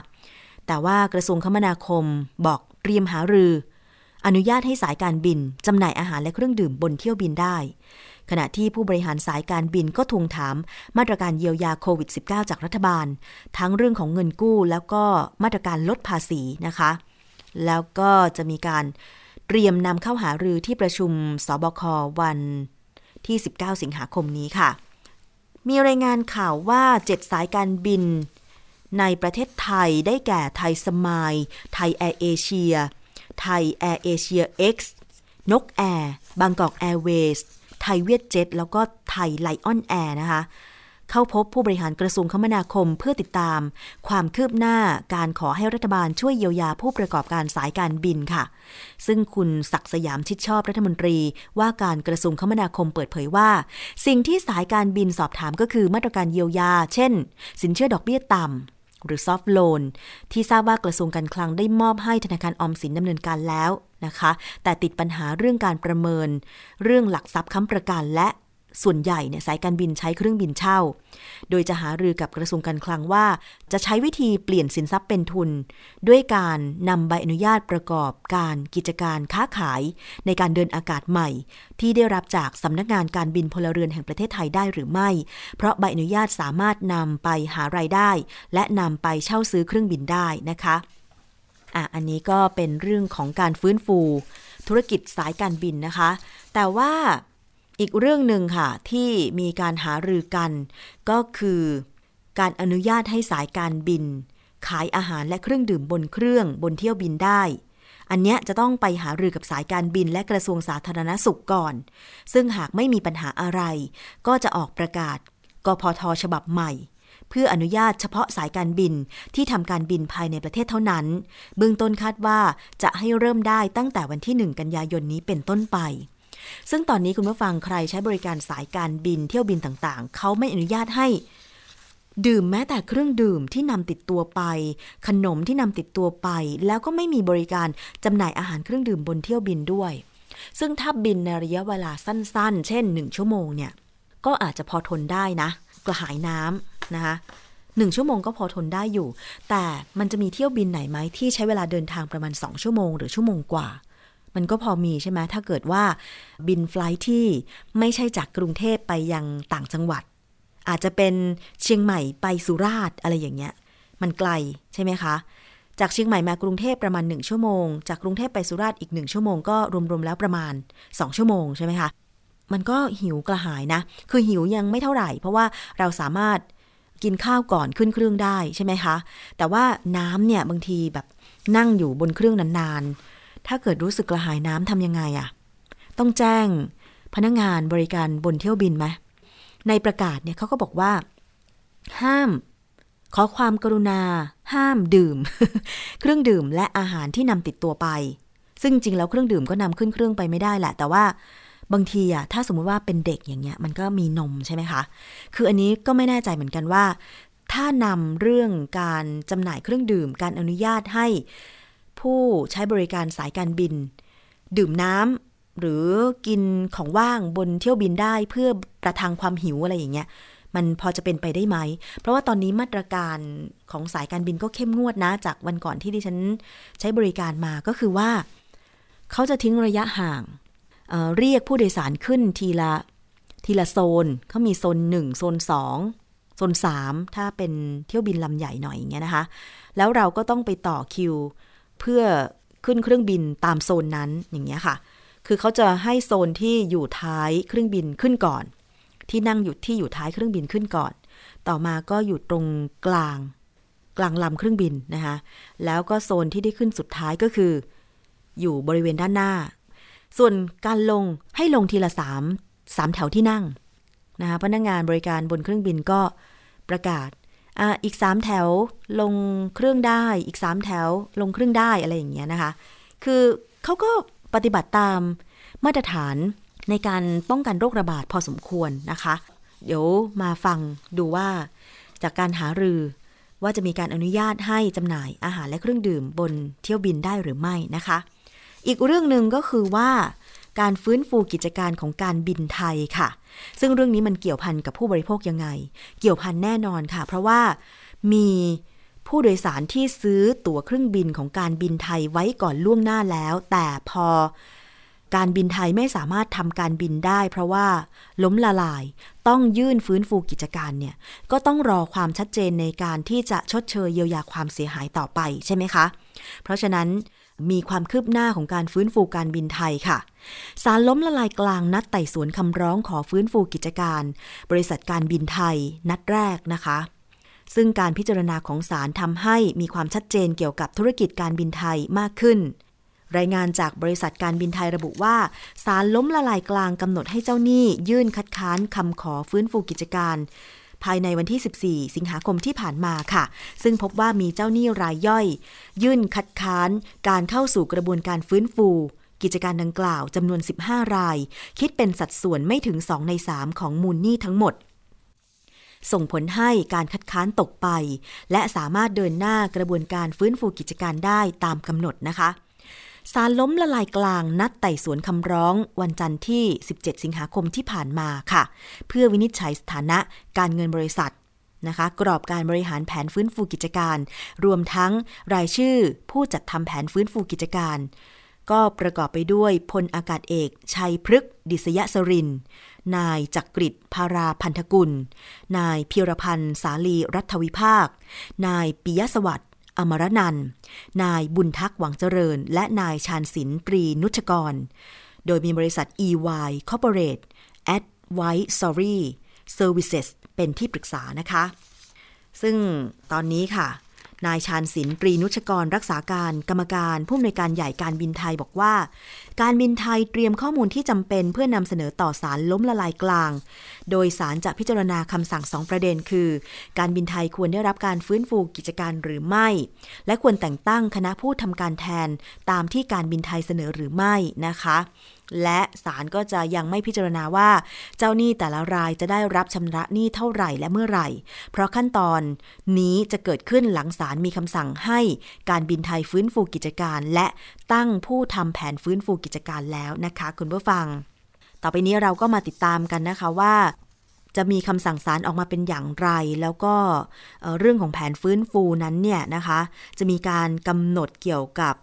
B: แต่ว่ากระทรวงคมนาคมบอก เตรียมหารือ อนุญาตให้สายการบินจำหน่ายอาหารและเครื่องดื่มบนเที่ยวบินได้ ขณะที่ผู้บริหารสายการบินก็ทวงถามมาตรการเยียวยาโควิด -19 จากรัฐบาล ทั้งเรื่องของเงินกู้แล้วก็มาตรการลดภาษีนะคะ แล้วก็จะมีการเตรียมนำเข้าหารือที่ประชุมศบค. วันที่ 19 สิงหาคมนี้ค่ะ มีรายงานข่าวว่า 7 สายการบิน ในประเทศไทยได้แก่ไทยสมายล์ ไทยแอร์เอเชีย ไทยแอร์เอเชีย X นกแอร์ บางกอกแอร์เวย์ไทยเวียดเจ็ต แล้วก็ไทยไลออนแอร์นะคะ เข้าพบผู้บริหารกระทรวงคมนาคมเพื่อติดตาม ความคืบหน้าการขอให้รัฐบาลช่วยเยียวยาผู้ประกอบการสายการบินค่ะ ซึ่งคุณศักสยามชิดชอบรัฐมนตรี ว่าการกระทรวงคมนาคมเปิดเผยว่า สิ่งที่สายการบินสอบถามก็คือมาตรการเยียวยา เช่น สินเชื่อดอกเบี้ยต่ำ หรือ soft loan ที่ทราบว่ากระทรวงการคลังได้มอบให้ธนาคารออมสินดำเนินการแล้วนะคะ แต่ติดปัญหาเรื่องการประเมิน เรื่องหลักทรัพย์ค้ำประกันและ ส่วนใหญ่เนี่ยสายการบินใช้เครื่องบินเช่า โดยจะหารือกับกระทรวงการคลังว่า จะใช้วิธีเปลี่ยนสินทรัพย์เป็นทุน ด้วยการนำใบอนุญาตประกอบการกิจการค้าขาย ในการเดินอากาศใหม่ ที่ได้รับจากสำนักงานการบินพลเรือนแห่งประเทศไทยได้หรือไม่ เพราะใบอนุญาตสามารถนำไปหารายได้ และนำไปเช่าซื้อเครื่องบินได้นะคะอะอันนี้ก็เป็นเรื่องของการฟื้นฟูธุรกิจสายการบินนะคะ แต่ว่า อีกเรื่องหนึ่งค่ะ ที่มีการหารือกัน ก็คือการอนุญาตให้สายการบิน ขายอาหารและเครื่องดื่มบนเครื่องบนเที่ยวบินได้ อันนี้จะต้องไปหารือกับสายการบินและกระทรวงสาธารณสุขก่อน ซึ่งหากไม่มีปัญหาอะไร ก็จะออกประกาศกพทฉบับใหม่ เพื่ออนุญาตเฉพาะสายการบินที่ทำการบินภายในประเทศเท่านั้น เบื้องต้นคาดว่าจะให้เริ่มได้ตั้งแต่วันที่ 1 กันยายนนี้เป็นต้นไป ซึ่งตอนนี้คุณผู้ฟังใครใช้บริการสายการบินเที่ยวบินต่างๆ เขาไม่อนุญาตให้ ดื่มแม้แต่เครื่องดื่มที่นำติดตัวไป ขนมที่นำติดตัวไป แล้วก็ไม่มีบริการจำหน่ายอาหารเครื่องดื่มบนเที่ยวบินด้วย ซึ่งถ้าบินในระยะเวลาสั้นๆ เช่นหนึ่งชั่วโมงเนี่ยก็อาจจะพอทนได้นะ กระหายน้ำนะคะหนึ่งชั่วโมงก็พอทนได้อยู่ แต่มันจะมีเที่ยวบินไหนไหมที่ใช้เวลาเดินทางประมาณสองชั่วโมง หรือชั่วโมงกว่า มันก็พอมีใช่ไหมถ้าเกิดว่าบินไฟล์ที่ไม่ใช่จากกรุงเทพไปยังต่างจังหวัด อาจจะเป็นเชียงใหม่ไปสุราษฎร์อะไรอย่างเงี้ย มันไกลใช่ไหมคะ จากเชียงใหม่มากรุงเทพประมาณหนึ่งชั่วโมง จากกรุงเทพไปสุราษฎร์อีกหนึ่งชั่วโมงก็รวมๆแล้วประมาณสองชั่วโมงใช่ไหมคะมันก็หิวกระหายนะ คือหิวยังไม่เท่าไหร่ เพราะว่าเราสามารถกินข้าวก่อนขึ้นเครื่องได้ใช่ไหมคะ แต่ว่าน้ำเนี่ยบางทีแบบนั่งอยู่บนเครื่องนาน ถ้าเกิดรู้สึกกระหายน้ำทำยังไงอะต้องแจ้งพนักงงานบริการบนเที่ยวบินไหมในประกาศเนี่ยเขาก็บอกว่า ห้าม ขอความกรุณา ห้ามดื่ม เครื่องดื่มและอาหารที่นำติดตัวไป ซึ่งจริงแล้วเครื่องดื่มก็นำขึ้นเครื่องไปไม่ได้แหละ แต่ว่าบางทีอะถ้าสมมุติว่าเป็นเด็กอย่างเงี้ย มันก็มีนมใช่ไหมคะ คืออันนี้ก็ไม่แน่ใจเหมือนกันว่า ถ้านำเรื่องการจำหน่ายเครื่องดื่ม การอนุญาตให้ ผู้ใช้บริการสายการบิน ดื่มน้ำหรือกินของว่างบนเที่ยวบินได้เพื่อประทังความหิวอะไรอย่างเงี้ยมันพอจะเป็นไปได้ไหม เพราะว่าตอนนี้มาตรการของสายการบินก็เข้มงวดนะ จากวันก่อนที่ดิฉันใช้บริการมาก็คือว่า เขาจะทิ้งระยะห่างเเรียกผู้โดยสารขึ้นทีละทีละโซนเขามีโซนหนึ่งโซนสองโซนสามถ้าเป็นเที่ยวบินลำใหญ่หน่อยอย่างเงี้ยนะคะ แล้วเราก็ต้องไปต่อคิว เพื่อขึ้นเครื่องบินตามโซนนั้นอย่างเงี้ยค่ะ คือเขาจะให้โซนที่อยู่ท้ายเครื่องบินขึ้นก่อน ที่นั่งอยู่ที่อยู่ท้ายเครื่องบินขึ้นก่อน ต่อมาก็อยู่ตรงกลาง กลางลำเครื่องบินนะคะแล้วก็โซนที่ได้ขึ้นสุดท้ายก็คือ อยู่บริเวณด้านหน้า ส่วนการลงให้ลงทีละสามสามแถวที่นั่งนะคะพนักงงานบริการบนเครื่องบินก็ประกาศ อีกสามแถวลงเครื่องได้ อีกสามแถวลงเครื่องได้อะไรอย่างเงี้ยนะคะ คือเขาก็ปฏิบัติตามมาตรฐานในการป้องกันโรคระบาดพอสมควรนะคะ เดี๋ยวมาฟังดูว่าจากการหารือว่าจะมีการอนุญาตให้จำหน่ายอาหารและเครื่องดื่มบนเที่ยวบินได้หรือไม่นะคะ อีกเรื่องหนึ่งก็คือว่า การฟื้นฟูกิจการของการบินไทยค่ะ ซึ่งเรื่องนี้มันเกี่ยวพันกับผู้บริโภคยังไง เกี่ยวพันแน่นอนค่ะ เพราะว่ามีผู้โดยสารที่ซื้อตั๋วเครื่องบินของการบินไทยไว้ก่อนล่วงหน้าแล้ว แต่พอการบินไทยไม่สามารถทำการบินได้ เพราะว่าล้มละลายต้องยื่นฟื้นฟูกิจการเนี่ย ก็ต้องรอความชัดเจนในการที่จะชดเชยเยียวยาความเสียหายต่อไปใช่ไหมคะ เพราะฉะนั้น มีความคืบหน้าของการฟื้นฟูการบินไทยค่ะศาลล้มละลายกลางนัดไต่สวนคำร้องขอฟื้นฟูกิจการ บริษัทการบินไทยนัดแรกนะคะ ซึ่งการพิจารณาของศาลทำให้มีความชัดเจนเกี่ยวกับธุรกิจการบินไทยมากขึ้น รายงานจากบริษัทการบินไทยระบุว่าศาลล้มละลายกลางกำหนดให้เจ้าหนี้ยื่นคัดค้านคำขอฟื้นฟูกิจการ ภายในวันที่ 14 สิงหาคมที่ผ่านมาค่ะ ซึ่งพบว่ามีเจ้าหนี้รายย่อย ยื่นคัดค้านการเข้าสู่กระบวนการฟื้นฟูกิจการดังกล่าวจำนวน 15 ราย คิดเป็นสัดส่วนไม่ถึง 2 ใน 3 ของมูลหนี้ทั้งหมด ส่งผลให้การคัดค้านตกไป และสามารถเดินหน้ากระบวนการฟื้นฟูกิจการได้ตามกำหนดนะคะ ศาลล้มละลายกลางนัดไต่สวนคำร้อง วันจันทร์ที่ 17 สิงหาคมที่ผ่านมาค่ะ เพื่อวินิจฉัยสถานะการเงินบริษัทนะคะ กรอบการบริหารแผนฟื้นฟูกิจการ รวมทั้งรายชื่อผู้จัดทำแผนฟื้นฟูกิจการ ก็ประกอบไปด้วยพลอากาศเอก ชัยพฤกษ์ดิษยสริน นายจักกริดภาราพันธกุล นายพิรพันธ์สาลีรัฐวิภาค นายปิยสวัสด อมรนัน นายบุญทักษ์หวังเจริญ และนายชาญศิลป์ตรีนุชกร โดยมีบริษัท EY Corporate Advisory Services เป็นที่ปรึกษานะคะ ซึ่งตอนนี้ค่ะ นายชาญศิลป์ปรีนุชกรรักษาการกรรมการผู้อำนวยการใหญ่การบินไทยบอกว่า การบินไทยเตรียมข้อมูลที่จำเป็นเพื่อนำเสนอต่อศาลล้มละลายกลาง โดยศาลจะพิจารณาคำสั่งสองประเด็นคือ การบินไทยควรได้รับการฟื้นฟูกิจการหรือไม่ และควรแต่งตั้งคณะผู้ทำการแทนตามที่การบินไทยเสนอหรือไม่นะคะ และศาลก็จะยังไม่พิจารณาว่า เจ้าหนี้แต่ละรายจะได้รับชำระหนี้เท่าไหร่และเมื่อไหร่ เพราะขั้นตอนนี้จะเกิดขึ้นหลังศาลมีคำสั่งให้การบินไทยฟื้นฟูกิจการ และตั้งผู้ทำแผนฟื้นฟูกิจการแล้วนะคะ คุณผู้ฟัง ต่อไปนี้เราก็มาติดตามกันนะคะว่าจะมีคำสั่งศาลออกมาเป็นอย่างไร แล้วก็เรื่องของแผนฟื้นฟูนั้นเนี่ยนะคะ จะมีการกำหนดเกี่ยวกับ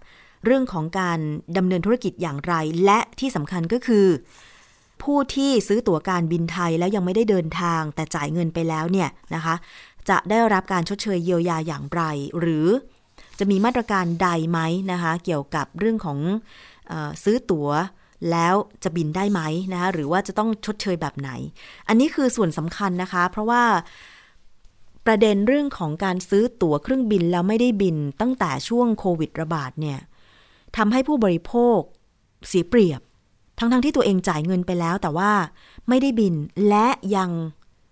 B: เรื่องของการดำเนินธุรกิจอย่างไร และที่สำคัญก็คือ ผู้ที่ซื้อตั๋วการบินไทยแล้วยังไม่ได้เดินทาง แต่จ่ายเงินไปแล้วเนี่ยนะคะ จะได้รับการชดเชยเยียวยาอย่างไร หรือจะมีมาตรการใดไหมนะคะเกี่ยวกับเรื่องของอซื้อตั๋วแล้วจะบินได้ไหมนะคะหรือว่าจะต้องชดเชยแบบไหน อันนี้คือส่วนสำคัญนะคะ เพราะว่าประเด็นเรื่องของการซื้อตั๋วเครื่องบินแล้วไม่ได้บินตั้งแต่ช่วงโควิดระบาดเนี่ย ทำให้ผู้บริโภค เสียเปรียบ ทั้งๆทที่ตัวเองจ่ายเงินไปแล้ว แต่ว่าไม่ได้บินและยัง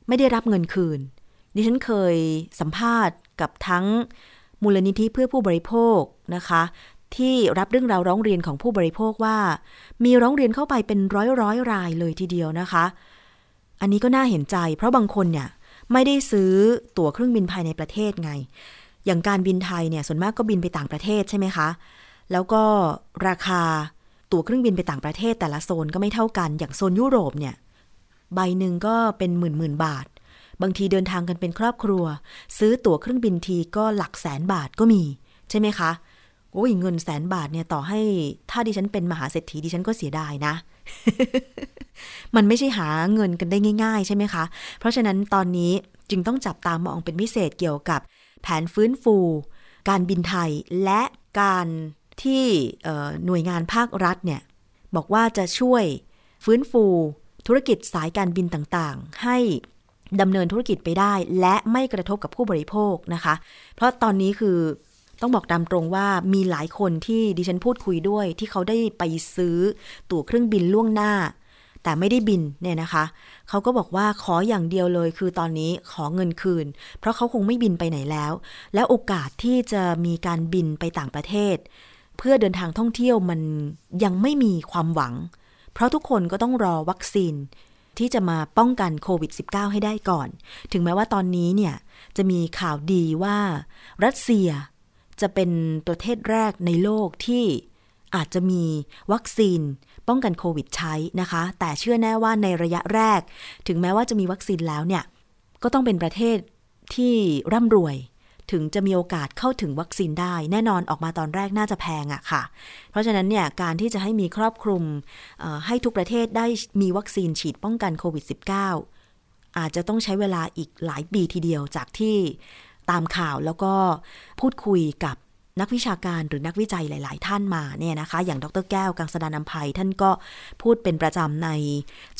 B: ไม่ได้รับเงินคืน ดิฉันเคยสัมภาษณ์กับทั้งมูลนิธิเพื่อผู้บริโภคนะคะ ที่รับเรื่องราวร้องเรียนของผู้บริโภคว่า มีร้องเรียนเข้าไปเป็นร้อยร้อยรายเลยทีเดียวนะคะ อันนี้ก็น่าเห็นใจ เพราะบางคนเนี่ยไม่ได้ซื้อตั๋วเครื่องบินภายในประเทศไง อย่างการบินไทยเนี่ยส่วนมากก็บินไปต่างประเทศใช่ไหมคะ แล้วก็ราคาตั๋วเครื่องบินไปต่างประเทศแต่ละโซนก็ไม่เท่ากัน อย่างโซนยุโรปเนี่ย ใบหนึ่งก็เป็นหมื่นหมื่นบาท บางทีเดินทางกันเป็นครอบครัว ซื้อตั๋วเครื่องบินทีก็หลักแสนบาทก็มี ใช่ไหมคะโอ้ยเงินแสนบาทเนี่ยต่อให้ถ้าดิฉันเป็นมหาเศรษฐีดิฉันก็เสียดายนะ มันไม่ใช่หาเงินกันได้ง่าย ๆ ใช่ไหมคะ เพราะฉะนั้นตอนนี้จึงต้องจับตามมองเป็นพิเศษเกี่ยวกับ แผนฟื้นฟู การบินไทยและการ ที่หน่วยงานภาครัฐเนี่ยบอกว่าจะช่วยฟื้นฟูธุรกิจสายการบินต่างๆ ให้ดำเนินธุรกิจไปได้ และไม่กระทบกับผู้บริโภคนะคะ เพราะตอนนี้คือต้องบอกตามตรงว่ามีหลายคนที่ดิฉันพูดคุยด้วย ที่เขาได้ไปซื้อตั๋วเครื่องบินล่วงหน้า แต่ไม่ได้บินเนี่ยนะคะ เขาก็บอกว่าขออย่างเดียวเลย คือตอนนี้ขอเงินคืน เพราะเขาคงไม่บินไปไหนแล้ว แล้วโอกาสที่จะมีการบินไปต่างประเทศ พื่อเดินทางท่องเที่ยวมันยังไม่มีความหวัง เพราะทุกคนก็ต้องรอวัคซีนที่จะมาป้องกันโควิด -19 ให้ได้ก่อน ถึงแม้ว่าตอนนี้เนี่ยจะมีข่าวดีว่ารัสเซียจะเป็นประเทศแรกในโลกที่อาจจะมีวัคซีนป้องกันโควิดใช้นะคะ แต่เชื่อแน่ว่าในระยะแรก ถึงแม้ว่าจะมีวัคซีนแล้วเนี่ย ก็ต้องเป็นประเทศที่ร่ำรวย ถึงจะมีโอกาสเข้าถึงวัคซีนได้ แน่นอนออกมาตอนแรกน่าจะแพงอะค่ะ เพราะฉะนั้นเนี่ยการที่จะให้มีครอบคลุมให้ทุกประเทศได้มีวัคซีนฉีดป้องกันโควิด -19 อาจจะต้องใช้เวลาอีกหลายปีทีเดียวจากที่ตามข่าวแล้วก็พูดคุยกับนักวิชาการหรือนักวิจัยหลาย ๆ ท่านมาเนี่ยนะคะ อย่างดรแก้วกังสดานนภัยท่านก็พูดเป็นประจำใน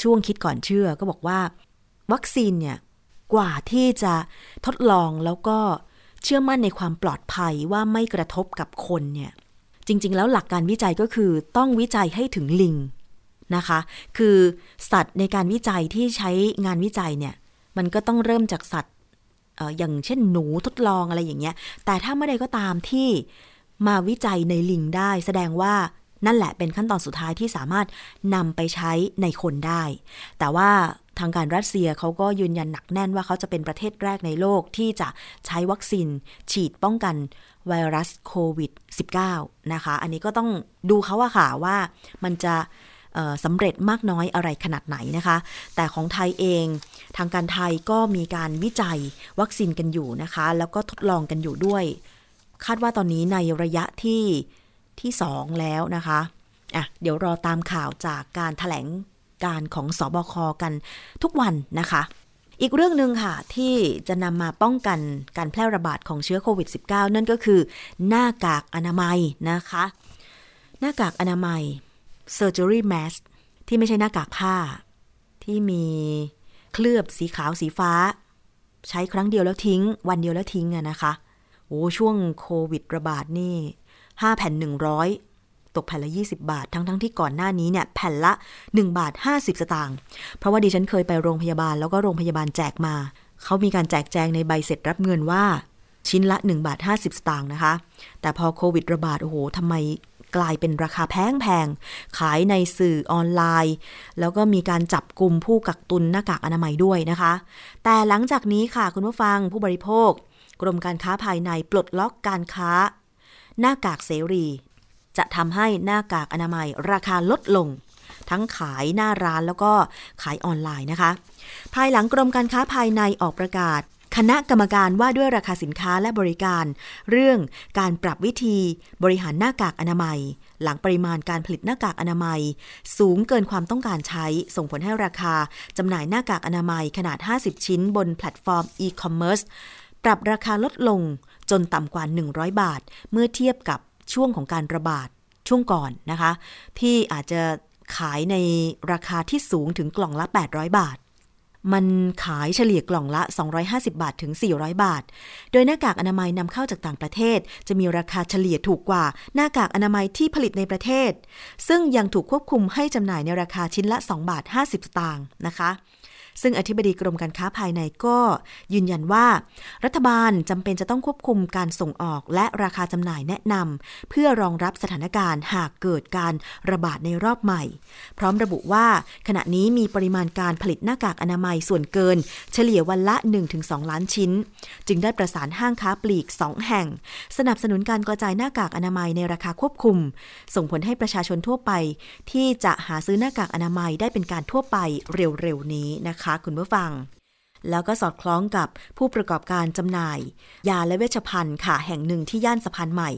B: ช่วงคิดก่อนเชื่อ ก็บอกว่า วัคซีนเนี่ยกว่าที่จะทดลองแล้วก็ เชื่อมั่นในความปลอดภัยว่าไม่กระทบกับคนเนี่ยจริง ๆ แล้วหลักการวิจัยก็คือต้องวิจัยให้ถึงลิงนะคะ คือสัตว์ในการวิจัยที่ใช้งานวิจัยเนี่ยมันก็ต้องเริ่มจากสัตว์อย่างเช่นหนูทดลองอะไรอย่างเงี้ย แต่ถ้าเมื่อใดก็ตามที่มาวิจัยในลิงได้ แสดงว่า นั่นแหละเป็นขั้นตอนสุดท้ายที่สามารถนำไปใช้ในคนได้ แต่ว่าทางการรัสเซียเขาก็ยืนยันหนักแน่นว่าเขาจะเป็นประเทศแรกในโลกที่จะใช้วัคซีนฉีดป้องกันไวรัสโควิด -19 นะคะ อันนี้ก็ต้องดูเขาอะค่ะว่ามันจะสำเร็จมากน้อยอะไรขนาดไหนนะคะ แต่ของไทยเอง ทางการไทยก็มีการวิจัยวัคซีนกันอยู่นะคะ แล้วก็ทดลองกันอยู่ด้วย คาดว่าตอนนี้ในระยะที่ ที่สองแล้วนะคะอะเดี๋ยวรอตามข่าวจากการถแถลงการของสอบคกันทุกวันนะคะ อีกเรื่องหนึ่งค่ะที่จะนำมาป้องกันการแพร่ระบาดของเชื้อโควิด -19 นั่นก็คือ หน้ากากอนามัยนะคะ หน้ากากอนามัย surgery mask ที่ไม่ใช่หน้ากากผ้า ที่มีเคลือบสีขาวสีฟ้า ใช้ครั้งเดียวแล้วทิ้ง วันเดียวแล้วทิ้งอะนะคะโอ้ช่วงโควิดระบาดนี่ ห้าแผ่นหนึ่งร้อยตกแผ่นละ 20 บาท ทั้งๆทที่ก่อนหน้านี้เนี่ยแผ่นละ 1 บาท 50 สตางค์เพราะว่าดิฉันเคยไปโรงพยาบาลแล้วก็โรงพยาบาลแจกมา เขามีการแจกแจงในใบเสร็จรับเงินว่าชิ้นละ 1 บาท 50 สตางค์นะคะ แต่พอโควิดระบาดโอ้โหทำไมกลายเป็นราคาแพงแพง ขายในสื่อออนไลน์ แล้วก็มีการจับกลุ่มผู้กักตุนหน้ากากอนามัยด้วยนะคะ แต่หลังจากนี้ค่ะคุณผู้ฟังผู้บริโภค กรมการค้าภายในปลดล็อกการค้า หน้ากากเสรี จะทำให้หน้ากากอนามัยราคาลดลง ทั้งขายหน้าร้านแล้วก็ขายออนไลน์นะคะ ภายหลังกรมการค้าภายในออกประกาศ คณะกรรมการว่าด้วยราคาสินค้าและบริการ เรื่องการปรับวิธีบริหารหน้ากากอนามัย หลังปริมาณการผลิตหน้ากากอนามัย สูงเกินความต้องการใช้ ส่งผลให้ราคาจำหน่ายหน้ากากอนามัยขนาด 50 ชิ้นบนแพลตฟอร์มอีคอมเมิร์ซ ปรับราคาลดลงจนต่ำกว่า 100 บาท เมื่อเทียบกับช่วงของการระบาดช่วงก่อนนะคะ ที่อาจจะขายในราคาที่สูงถึงกล่องละ 800 บาท มันขายเฉลี่ยกล่องละ 250 บาทถึง 400 บาท โดยหน้ากากอนามัยนำเข้าจากต่างประเทศ จะมีราคาเฉลี่ยถูกกว่าหน้ากากอนามัยที่ผลิตในประเทศ ซึ่งยังถูกควบคุมให้จำหน่ายในราคาชิ้นละ 2 บาท 50 สตางค์นะคะ ซึ่งอธิบดีกรมการค้าภายในก็ยืนยันว่า รัฐบาลจำเป็นจะต้องควบคุมการส่งออกและราคาจำหน่ายแนะนำเพื่อรองรับสถานการณ์หากเกิดการระบาดในรอบใหม่ พร้อมระบุว่าขณะนี้มีปริมาณการผลิตหน้ากากอนามัยส่วนเกิน เฉลี่ยวันละ 1-2 ล้านชิ้น จึงได้ประสานห้างค้าปลีก 2 แห่ง สนับสนุนการกระจายหน้ากากอนามัยในราคาควบคุม ส่งผลให้ประชาชนทั่วไป ที่จะหาซื้อหน้ากากอนามัยได้เป็นการทั่วไปเร็วๆนี้นะคะคะคุณผู้ฟัง แล้วก็สอดคล้องกับผู้ประกอบการจำหน่าย ยาและเวชภัณฑ์ค่ะแห่งหนึ่งที่ย่านสะพานใหม่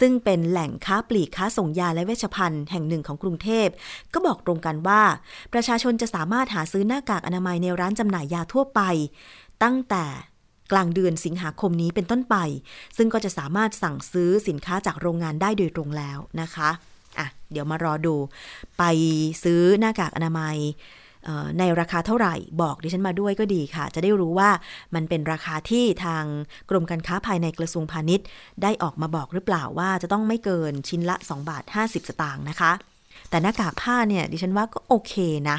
B: ซึ่งเป็นแหล่งค้าปลีกค้าส่งยาและเวชภัณฑ์แห่งหนึ่งของกรุงเทพ ก็บอกตรงกันว่า ประชาชนจะสามารถหาซื้อหน้ากากอนามัยในร้านจำหน่ายยาทั่วไป ตั้งแต่กลางเดือนสิงหาคมนี้เป็นต้นไป ซึ่งก็จะสามารถสั่งซื้อสินค้าจากโรงงานได้โดยตรงแล้วนะคะอะ เดี๋ยวมารอดู ไปซื้อหน้ากากอนามัย ในราคาเท่าไหร่บอกดิฉันมาด้วยก็ดีค่ะ จะได้รู้ว่ามันเป็นราคาที่ทางกรมการค้าภายในกระทรวงพาณิชย์ ได้ออกมาบอกหรือเปล่าว่าจะต้องไม่เกินชิ้นละ 2 บาท 50 สตางค์นะคะ แต่หน้ากากผ้าเนี่ยดิฉันว่าก็โอเคนะ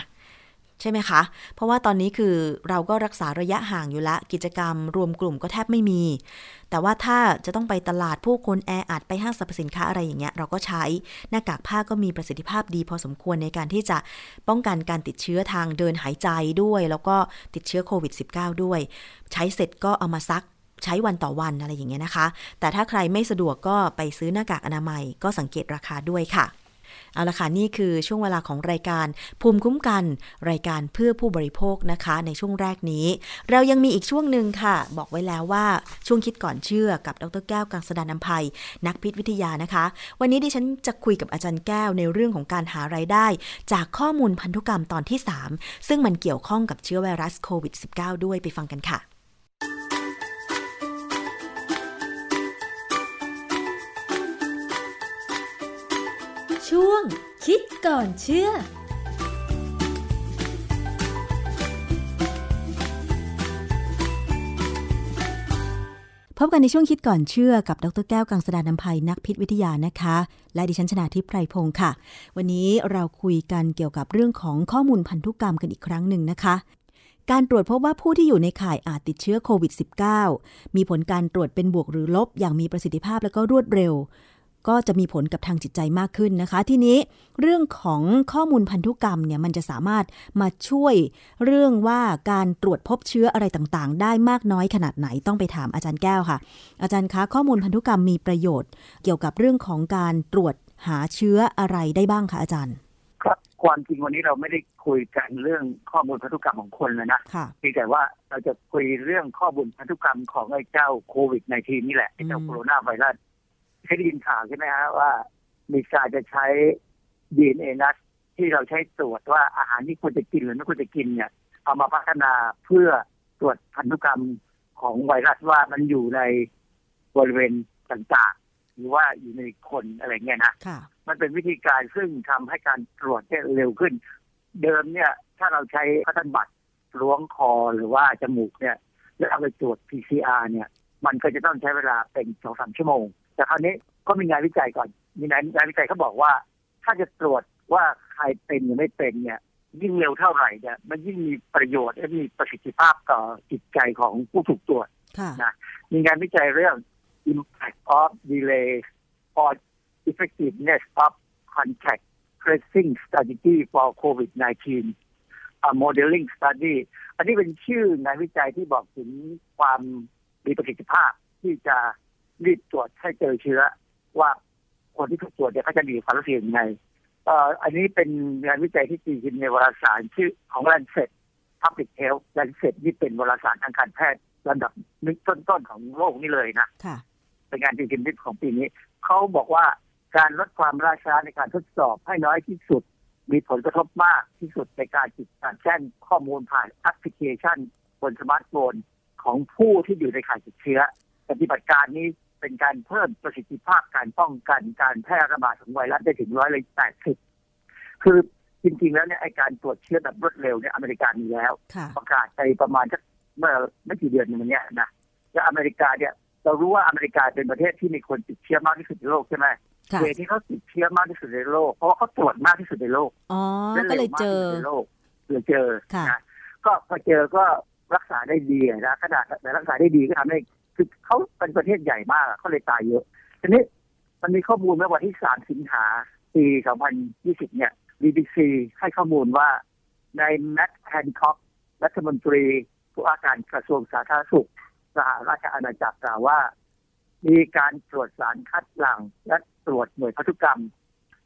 B: ใช่ไหมคะ เพราะว่าตอนนี้คือเราก็รักษาระยะห่างอยู่ละ กิจกรรมรวมกลุ่มก็แทบไม่มี แต่ว่าถ้าจะต้องไปตลาดผู้คนแออัดไปห้างสรรพสินค้าอะไรอย่างเงี้ยเราก็ใช้หน้ากากผ้าก็มีประสิทธิภาพดีพอสมควรในการที่จะป้องกันการติดเชื้อทางเดินหายใจด้วย แล้วก็ติดเชื้อโควิด -19 ด้วย ใช้เสร็จก็เอามาซักใช้วันต่อวันอะไรอย่างเงี้ยนะคะ แต่ถ้าใครไม่สะดวกก็ไปซื้อหน้ากากอนามัยก็สังเกตราคาด้วยค่ะ เอาละค่ะนี่คือช่วงเวลาของรายการภูมิคุ้มกัน รายการเพื่อผู้บริโภคนะคะ ในช่วงแรกนี้ เรายังมีอีกช่วงหนึ่งค่ะ บอกไว้แล้วว่าช่วงคิดก่อนเชื่อกับดรแก้วกังสดานนภัย นักพิษวิทยานะคะ วันนี้ดิฉันจะคุยกับอาจารย์แก้วในเรื่องของการหารายได้ จากข้อมูลพันธุกรรมตอนที่ 3 ซึ่งมันเกี่ยวข้องกับเชื้อไวรัสโควิด -19 ด้วยไปฟังกันค่ะ
A: คิดก่อนเชื่อ
B: พบกันในช่วงคิดก่อนเชื่อกับดรแก้วกังสดานนภัยนักพิษวิทยานะคะ และดิฉันชนาทิพย์ไพรพงศ์ค่ะ วันนี้เราคุยกันเกี่ยวกับเรื่องของข้อมูลพันธุกรรมกันอีกครั้งหนึ่งนะคะ การตรวจพบว่าผู้ที่อยู่ในข่ายอาจติดเชื้อโควิด -19 มีผลการตรวจเป็นบวกหรือลบอย่างมีประสิทธิภาพและก็รวดเร็ว ก็จะมีผลกับทางจิตใจมากขึ้นนะคะ ทีนี้เรื่องของข้อมูลพันธุกรรมเนี่ยมันจะสามารถมาช่วยเรื่องว่าการตรวจพบเชื้ออะไรต่างๆ ได้มากน้อยขนาดไหนต้องไปถามอาจารย์แก้วค่ะ อาจารย์คะข้อมูลพันธุกรรมมีประโยชน์ เกี่ยวกับเรื่องของการตรวจหาเชื้ออะไรได้บ้างคะอาจารย์
C: ครับความจริงวันนี้เราไม่ได้คุยกันเรื่องข้อมูลพันธุกรรมของคนเลยนะ
B: ค่ะ
C: เพียงแต่ว่าเราจะคุยเรื่องข้อมูลพันธุกรรมของไอ้เจ้าโควิด -19 นี่แหละไอ้เจ้า
B: อืม
C: โคโรนาไวรัสเค ยได้ยินข่าวใช่ไหมฮะว่า มีการจะใช้ดีเอ็นเอนัสที่เราใช้ตรวจว่าอาหารที่ควรจะกินหรือไม่ควรจะกินเนี่ยเอามาพัฒนาเพื่อตรวจพันธุกรรมของไวรัสว่ามันอยู่ในบริเวณต่างๆ หรือว่าอยู่ในคนอะไรเงี้ยนะ
B: ค่ะ
C: มันเป็นวิธีการซึ่งทำให้การตรวจเนี่ยเร็วขึ้น เดิมเนี่ย ถ้าเราใช้พัฒนบัตรล้วงคอหรือว่าจมูกเนี่ย แล้วเอาไปตรวจ PCR เนี่ย มันก็จะต้องใช้เวลาเป็นสองสามชั่วโมง แต่คราวนี้ก็มีงานวิจัยก่อน มีงานงานวิจัยเขาบอกว่า ถ้าจะตรวจว่าใครเป็นหรือไม่เป็นเนี่ย ยิ่งเร็วเท่าไหร่เนี่ยมันยิ่งมีประโยชน์และมีประสิทธิภาพต่อจิตใจของผู้ถูกตรวจ
B: ค่ะ
C: มีงานวิจัยเรื่อง impact of delay or effectiveness of contact tracing strategy for COVID-19 a modeling study อันนี้เป็นชื่องานวิจัยที่บอกถึงความมีประสิทธิภาพที่จะ รีบตรวจให้เจอเชื้อ ว่าคนที่ถูกตรวจเนี่ยเขาจะมีความรู้สึกยังไงเอ่ออันนี้เป็นงานวิจัยที่ตีพิมพ์ในวารสารชื่อของ Lancet Public Health Lancet นี่เป็นวารสารทางการแพทย์ระดับนึกต้นๆของโลกนี่เลยนะ
B: ค่ะ
C: เป็นงานตีพิมพ์ของปีนี้เขาบอกว่าการลดความล่าช้าในการทดสอบให้น้อยที่สุด มีผลกระทบมากที่สุดในการติดการแจ้งข้อมูลผ่านแอปพลิเคชันบนสมาร์ทโฟนของผู้ที่อยู่ในข่ายติดเชื้อ ปฏิบัติการนี้ เป็นการเพิ่มประสิทธิภาพการป้องกันการแพร่ระบาดของไวรัสได้ถึงร้อยละแปดสิบคือจริงๆ แล้วเนี่ยไอ้การตรวจเชื้อแบบรวดเร็วเนี่ยอเมริกามีแล้ว
B: ค่ะ
C: ประกาศไปประมาณสักเมื่อไม่กี่เดือนมาเนี้ยนะแล้วอเมริกาเนี่ยเรารู้ว่าอเมริกาเป็นประเทศที่มีคนติดเชื้อมากที่สุดในโลกใช่ไหม
B: ค่ะ
C: เวที่เขาติดเชื้อมากที่สุดในโลก เพราะว่าเขาตรวจมากที่สุดในโลก
B: อ๋อ
C: และ
B: ก็เลย
C: ร็วมาก
B: เจอ
C: ที่สุดในโลกเลยเจอ
B: ค่ะ
C: นะก็พอเจอก็รักษาได้ดีนะขนาดแต่รักษาได้ดีก็ทำให้ คือเขาเป็นประเทศใหญ่มากเขาเลยตายเยอะทีนี้มันมีข้อมูลเมื่อวันที่3สิงหาปี2020เนี่ย BBC ให้ข้อมูลว่าในแมตแฮนค็อกรัฐมนตรีผู้ว่าการกระทรวงสาธารณสุขสหราชอาณาจักรกล่าวว่า มีการตรวจสารคัดหลั่งและตรวจหน่วยพันธุกรรม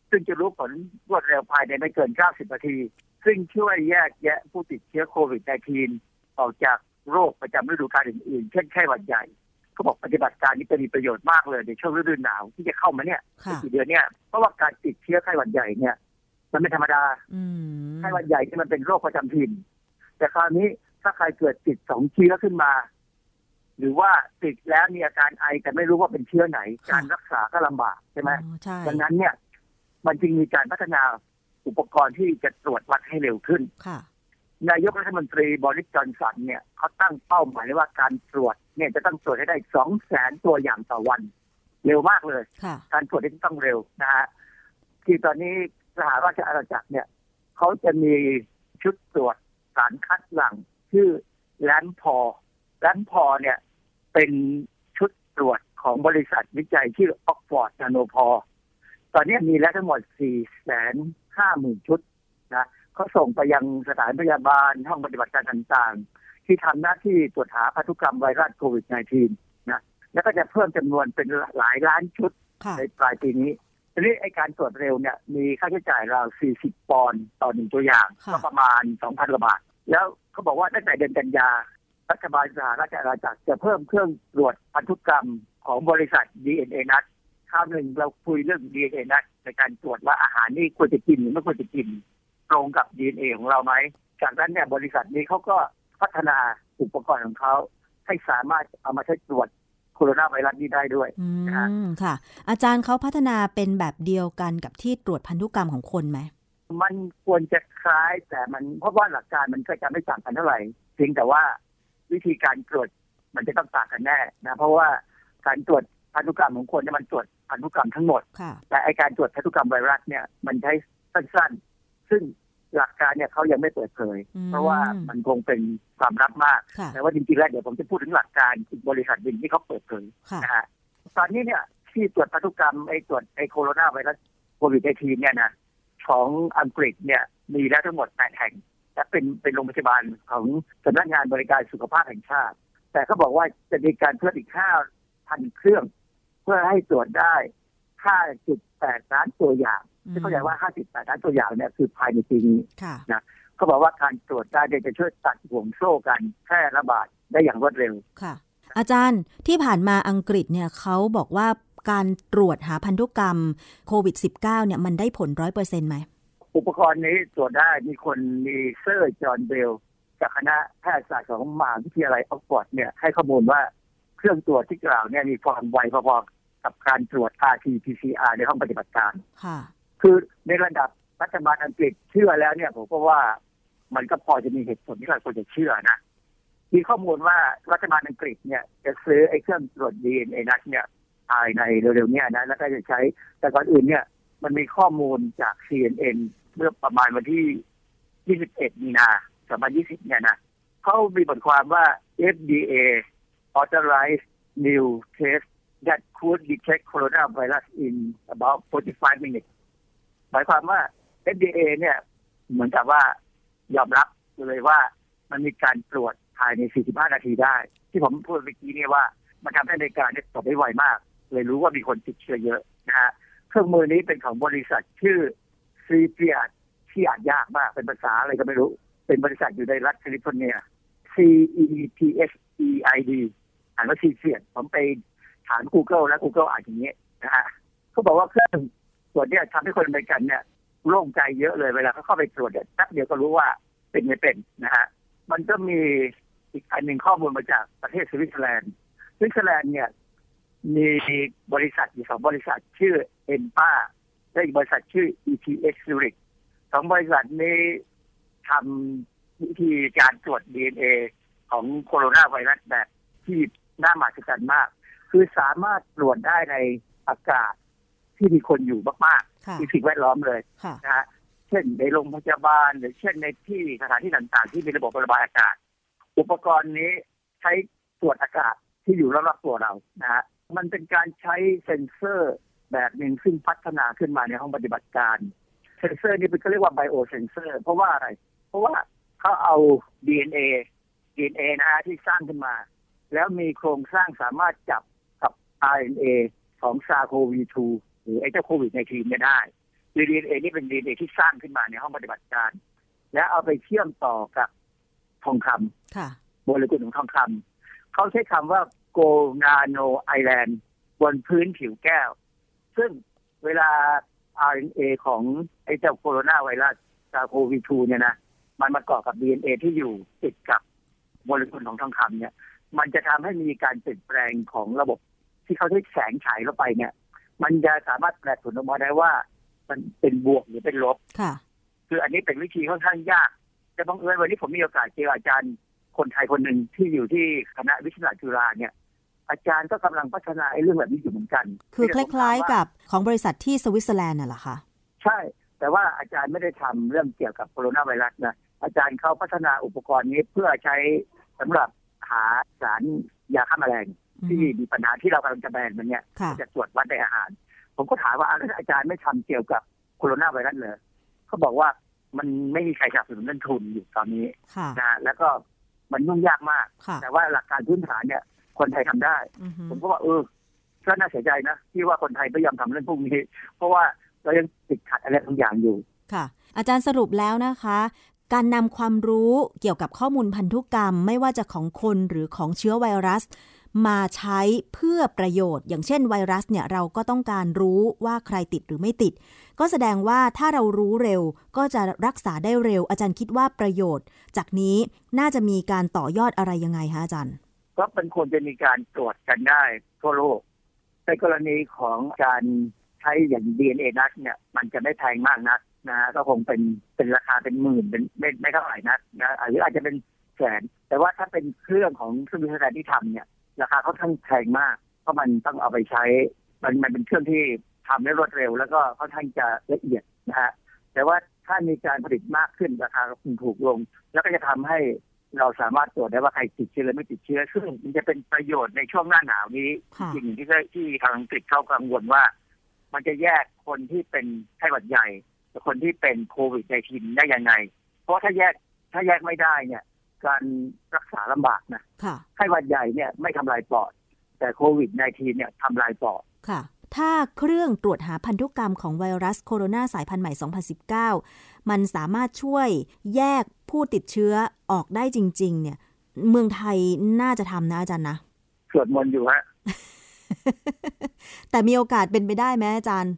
C: ซึ่งจะรู้ผลรวดเร็วภายในไม่เกิน 90 นาที ซึ่งช่วยแยกแยะผู้ติดเชื้อโควิด -19 ออกจากโรคประจำฤดูกาลอื่นๆ เช่นไข้หวัดใหญ่ เขาบอกปฏิบัติการนี้จะมีประโยชน์มากเลยในช่วงฤดูหนาวที่จะเข้ามาเนี่ย
B: ค่ะ
C: กี่เดือนเนี่ยเพราะว่าการติดเชื้อไข้หวัดใหญ่เนี่ย มันไม่ธรรมดา
B: อืม
C: ไข้หวัดใหญ่ที่มันเป็นโรคประจำถิ่นแต่คราวนี้ถ้าใครเกิดติดสองเชื้อขึ้นมา หรือว่าติดแล้วมีอาการไอแต่ไม่รู้ว่าเป็นเชื้อไหน การรักษาก็ลำบากใช่ไหม
B: อ๋อใช่
C: ดังนั้นเนี่ย มันจึงมีการพัฒนาอุปกรณ์ที่จะตรวจวัดให้เร็วขึ้น
B: ค่ะ
C: นายกรัฐมนตรีบริสจอนสันเนี่ยเขาตั้งเป้าหมายไว้ว่าการตรวจเนี่ยจะต้องตรวจให้ได้สองแสนตัวอย่างต่อวัน เร็วมากเลย
B: ค่ะ
C: การตรวจนี่ต้องเร็วนะฮะที่ตอนนี้สหราชอาณาจักรเนี่ยเขาจะมีชุดตรวจสารคัดหลั่งชื่อแลนพอแลนพอเนี่ยเป็นชุดตรวจของบริษัทวิจัยชื่อออกฟอร์ดนาโนพอตอนนี้มีแล้วทั้งหมด4แสนห้าหมื่นชุดนะ เขาส่งไปยังสถานพยาบาลห้องปฏิบัติการต่างๆ ที่ทำหน้าที่ตรวจหาพันธุกรรมไวรัสโควิด -19 นะแล้วก็จะเพิ่มจำนวนเป็นหลายล้านชุด
B: ค่ะ
C: ในปลายปีนี้ทีนี้ไอการตรวจเร็วเนี่ยมีค่าใช้จ่ายราว 40 ปอนด์ต่อหนึ่งตัวอย่าง
B: ค่ะ
C: ก็ประมาณ 2,000กว่าบาท แล้วเขาบอกว่าตั้งแต่เดือนกันยา รัฐบาลสหราชอาณาจักรจะเพิ่มเครื่องตรวจพันธุกรรมของบริษัท DNA นัดคราวหนึ่งเราคุยเรื่อง DNA นัดในการตรวจว่าอาหารนี่ควรจะกินหรือไม่ควรจะกิน ตรงกับ DNA ของเราไหม จากนั้นเนี่ยบริษัทนี้เขาก็พัฒนาอุปกรณ์ของเขาให้สามารถเอามาใช้ตรวจโคโรนาไวรัสนี้ได้ด้วย
B: อื
C: นะฮะ
B: มค่ะ อาจารย์เขาพัฒนาเป็นแบบเดียวกันกับที่ตรวจพันธุกรรมของคนไหม
C: มันควรจะคล้ายแต่มันเพราะว่าหลักการมันก็จะไม่ต่างกันเท่าไหร่เพียงแต่ว่าวิธีการตรวจมันจะต้องต่างกันแน่นะเพราะว่าการตรวจพันธุกรรมของคนเนี่ยมันตรวจพันธุกรรมทั้งหมด
B: ค่ะ
C: แต่ไอการตรวจพันธุกรรมไวรัสเนี่ยมันใช้สั้นๆ ซึ่งหลักการเนี่ยเขายังไม่เปิดเผย
B: อืม
C: เพราะว่ามันคงเป็นความลับมาก
B: ค่ะ
C: แต่ว่าจริงๆแล้วเดี๋ยวผมจะพูดถึงหลักการอีกบริษัทหนึ่งที่เขาเปิดเผย
B: ค่ะ
C: นะฮะตอนนี้เนี่ยที่ตรวจพันธุกรรมไอ้ตรวจไอ้โคโรนาไวรัสโควิด -19 เนี่ยนะของอังกฤษเนี่ยมีแล้วทั้งหมด8แห่งและเป็นเป็นโรงพยาบาลของสำนักงานบริการสุขภาพแห่งชาติ แต่เขาบอกว่าจะมีการเพิ่มอีก5,000เครื่อง เพื่อให้ตรวจได้ 5.8 ล้านตัวอย่างที่เข้าใจว่า 5.8 ล้านตัวอย่างเนี่ยคือภายในปีนี้
B: ค่ะ
C: เขาบอกว่าการตรวจได้เนี่ยจะช่วยตัดห่วงโซ่การแพร่ระบาดได้อย่างรวดเร็ว
B: ค่ะ อาจารย์ที่ผ่านมาอังกฤษเนี่ยเขาบอกว่าการตรวจหาพันธุกรรมโควิด -19 เนี่ยมันได้ผลร้อยเปอร์เซ็นต์ไหม
C: อุปกรณ์นี้ตรวจได้มีคนมีเซอร์จอห์นเบลจากคณะแพทยศาสตร์ของมหาวิทยาลัยออกซฟอร์ดเนี่ยให้ข้อมูลว่าเครื่องตรวจที่กล่าวเนี่ยมีความไวพอๆ กับการตรวจ RT-PCR ในห้องปฏิบัติการ
B: ค่ะ
C: คือในระดับรัฐบาลอังกฤษเชื่อแล้วเนี่ย ผมก็ว่ามันก็พอจะมีเหตุผลที่เราควรจะเชื่อนะมีข้อมูลว่ารัฐบาลอังกฤษเนี่ย จะซื้อไอ้เครื่องตรวจ DNA นัดเนี่ยภายในเร็วๆเนี่ยนะ แล้วก็จะใช้ แต่ก่อนอื่นเนี่ย มันมีข้อมูลจาก CNN เมื่อประมาณวันที่ 21 มีนา2020 เนี่ยนะเขามีบทความว่า FDA authorized new test that could detect coronavirus in about 45 minutes หมายความว่า FDA เนี่ย เหมือนกับว่ายอมรับเลยว่ามันมีการตรวจภายใน 45 นาทีได้ ที่ผมพูดเมื่อกี้เนี่ยว่า มันทำให้ในการเนี่ยตรวจได้ไวมาก เลยรู้ว่ามีคนติดเชื้อเยอะนะฮะเครื่องมือนี้เป็นของบริษัทชื่อซีเปียที่อ่านยากมาก เป็นภาษาอะไรก็ไม่รู้ เป็นบริษัทอยู่ในรัฐแคลิฟอร์เนีย C E P H E I D อ่านว่าซีเปียผมไป ถาม Google แล้ว Google อ่านอย่างนี้นะฮะเขาบอกว่าเครื่องตรวจเนี่ยทำให้คนอเมริกันเนี่ยโล่งใจเยอะเลยเวลาเขาเข้าไปตรวจเนี่ยแป๊บเดียวก็รู้ว่าเป็นไม่เป็นนะฮะมันก็มีอีกอันหนึ่งข้อมูลมาจากประเทศสวิตเซอร์แลนด์สวิตเซอร์แลนด์เนี่ยมีบริษัทอยู่สองบริษัทชื่อเอ็นป้าและอีกบริษัทชื่อ ETX Zurich สองบริษัทนี้ทำวิธีการตรวจ DNA ของโคโรนาไวรัสแบบที่น่ามหัศจรรย์มาก คือสามารถตรวจได้ในอากาศที่มีคนอยู่มาก
B: ค่ะ
C: ๆที่สิ่งแวดล้อมเลย
B: ค่ะ
C: นะฮะเช่นในโรงพยาบาล หรือเช่นในที่สถานที่ต่างๆ ที่มีระบบระบายอากาศ อุปกรณ์นี้ใช้ตรวจอากาศที่อยู่รอบๆตัวเรานะฮะมันเป็นการใช้เซ็นเซอร์แบบหนึ่งซึ่งพัฒนาขึ้นมาในห้องปฏิบัติการ เซ็นเซอร์นี้เป็นก็เรียกว่า biosensor เพราะว่าอะไร เพราะว่าเขาเอา DNA DNA นะฮะที่สร้างขึ้นมา แล้วมีโครงสร้างสามารถจับกับ RNA ของ SARS-CoV-2 หรือไอ้เจ้าโควิด nineteen เนี่ยได้คือ DNA นี่เป็น DNA ที่สร้างขึ้นมาในห้องปฏิบัติการ แล้วเอาไปเชื่อมต่อกับทองคำ
B: ค่ะ
C: โมเลกุลของทองคำเขาใช้คำว่าโกนาโนไอแลนด์บนพื้นผิวแก้ว ซึ่งเวลา RNA ของไอ้เจ้าโคโรนาไวรัสซาโควี2เนี่ยนะ มันมาเกาะกับ DNA ที่อยู่ติดกับโมเลกุลของทองคำเนี่ย มันจะทำให้มีการเปลี่ยนแปลงของระบบ ที่เขาใช้แสงฉายเข้าไปเนี่ย มันจะสามารถแปลผลออกมาได้ว่า มันเป็นบวกหรือเป็นลบ
B: ค่ะ
C: คืออันนี้เป็นวิธีค่อนข้างยากแต่บังเอิญวันนี้ผมมีโอกาสเจออาจารย์คนไทยคนหนึ่งที่อยู่ที่คณะวิทยาศาสตร์จุฬาเนี่ย อาจารย์ก็กำลังพัฒนาไอ้เรื่องแบบนี้อยู่เหมือนกัน
B: คือค
C: ที่ผมถม
B: ล้าย
C: ว่
B: ๆกับของบริษัทที่สวิตเซอร์แลนด์น่ะเหรอคะ
C: ใช่ แต่ว่าอาจารย์ไม่ได้ทำเรื่องเกี่ยวกับโคโรนาไวรัสนะอาจารย์เขาพัฒนาอุปกรณ์นี้เพื่อใช้สำหรับหาสารยาฆ่าแมลง ที่มีปัญหาที่เรากำลังจะแบนมันเนี่ย
B: ค่ะ
C: จะตรวจวัดในอาหาร ผมก็ถามว่าอ้าวแล้วอาจารย์ไม่ทำเกี่ยวกับโคโรนาไวรัสเลยเขาบอกว่ามันไม่มีใครสนับสนุนเงินทุนอยู่ตอนนี้
B: ค่ะ
C: นะแล้วก็มันยุ่งยากมาก
B: ค่ะ
C: แต่ว่าหลักการพื้นฐานเนี่ย คนไทยทำได้
B: อือฮึ
C: ผมก็ว่าเออก็น่าเสียใจนะที่ว่าคนไทยไม่ยอมทำเรื่องพวกนี้ เพราะว่าเรายังติดขัดอะไรบางอย่างอยู่
B: ค่ะ อาจารย์สรุปแล้วนะคะ การนำความรู้เกี่ยวกับข้อมูลพันธุกรรม ไม่ว่าจะของคนหรือของเชื้อไวรัส มาใช้เพื่อประโยชน์ อย่างเช่นไวรัสเนี่ยเราก็ต้องการรู้ว่าใครติดหรือไม่ติด ก็แสดงว่าถ้าเรารู้เร็วก็จะรักษาได้เร็ว อาจารย์คิดว่าประโยชน์ จากนี้น่าจะมีการต่อยอดอะไรยังไงคะอาจารย์
C: ก็เป็นควรจะมีการตรวจกันได้ทั่วโลกในกรณีของการใช้อย่าง DNA นัดเนี่ยมันจะไม่แพงมากนักนะฮะก็คงเป็นเป็นราคาเป็นหมื่นเป็นไม่ไม่เท่าไหร่นักนะหรืออาจจะเป็นแสนแต่ว่าถ้าเป็นเครื่องของเครื่องวิทยาการที่ทำเนี่ย ราคาค่อนข้างแพงมากเพราะมันต้องเอาไปใช้มันมันเป็นเครื่องที่ทำได้รวดเร็ว แล้วก็ค่อนข้างจะละเอียดนะฮะแต่ว่าถ้ามีการผลิตมากขึ้นราคาก็คงถูกลง แล้วก็จะทำให้เราสามารถตรวจได้ว่าใครติดเชื้อหรือไม่ติดเชื้อ ซึ่งมันจะเป็นประโยชน์ในช่วงหน้าหนาวนี้
B: ค่ะ
C: จริงๆที่ที่ทางอังกฤษเขากังวลว่า มันจะแยกคนที่เป็นไข้หวัดใหญ่กับคนที่เป็นโควิดในทีได้ยังไง เพราะถ้าแยกถ้าแยกไม่ได้เนี่ย การรักษาลำบากนะ
B: ค่ะ
C: ไข้หวัดใหญ่เนี่ยไม่ทำลายปอด แต่โควิดในทีเนี่ยทำลายปอด
B: ค่ะ ถ้าเครื่องตรวจหาพันธุกรรมของไวรัสโคโรนาสายพันธุ์ใหม่ 2019 มันสามารถช่วยแยกผู้ติดเชื้อออกได้จริง ๆ เนี่ย เมืองไทยน่าจะทำนะอาจารย์นะ
C: สวดมนต์อยู่ฮะ
B: แต่มีโอกาสเป็นไปได้ไหมอาจารย์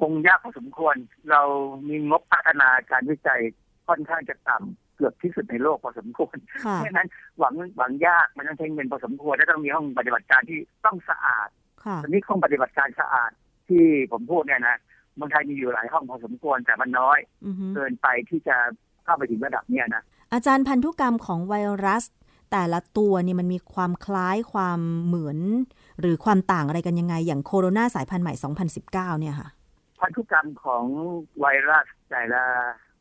C: คงยากพอสมควร เรามีงบพัฒนาการวิจัยค่อนข้างจะต่ำเกือบที่สุดในโลกพอสมควร
B: ค่ะ
C: เพราะฉะนั้นหวังหวังยากมันต้องใช้เงินพอสมควรและต้องมีห้องปฏิบัติการที่ต้องสะอาด
B: ค่ะ
C: ตอนนี้ห้องปฏิบัติการสะอาดที่ผมพูดเนี่ยนะเมืองไทยมีอยู่หลายห้องพอสมควรแต่มันน้อย
B: อือฮึ
C: เกินไปที่จะเข้าไปถึงระดับเนี้ยนะ
B: อาจารย์พันธุกรรมของไวรัส แต่ละตัวเนี่ยมันมีความคล้ายความเหมือน หรือความต่างอะไรกันยังไง อย่างโคโรนาสายพันธุ์ใหม่ 2019 เนี่ยค่ะ
C: พันธุกรรมของไวรัสแต่ละ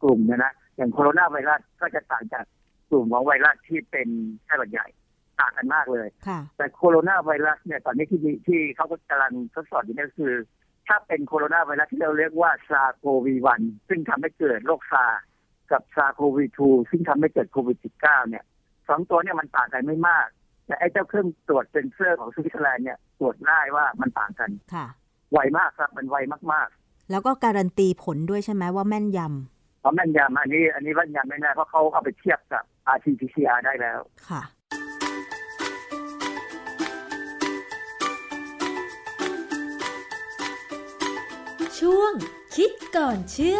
C: กลุ่มเนี่ยนะ อย่างโคโรนาไวรัสก็จะต่างจากกลุ่มของไวรัสที่เป็นไข้หวัดใหญ่ต่างกันมากเลย
B: ค่ะ
C: แต่โคโรนาไวรัสเนี่ยตอนนี้ที่มีที่เขาก็กำลังทดสอบอยู่เนี่ยก็คือ ถ้าเป็นโคโรนาไวรัสที่เราเรียกว่า SARS-CoV-1ซึ่งทำให้เกิดโรคซาร์สกับ SARS-CoV-2ซึ่งทำให้เกิดโควิด -19 เนี่ยสองตัวเนี่ยมันต่างกันไม่มาก แต่ไอ้เจ้าเครื่องตรวจเซนเซอร์ของสวิตเซอร์แลนด์เนี่ยตรวจได้ว่ามันต่างกัน
B: ค่ะ
C: ไวมากครับมันไวมาก
B: แล้วก็การันตีผลด้วยใช่ไหมว่าแม่นย
C: ๆ เพราะแม่นยำอันนี้ อันนี้แม่นยำไม่แน่เพราะเขาเอาไปเทียบกับ RT-PCR ได้แล้ว
B: ค่ะ
A: ช่วงคิดก่อนเชื่อ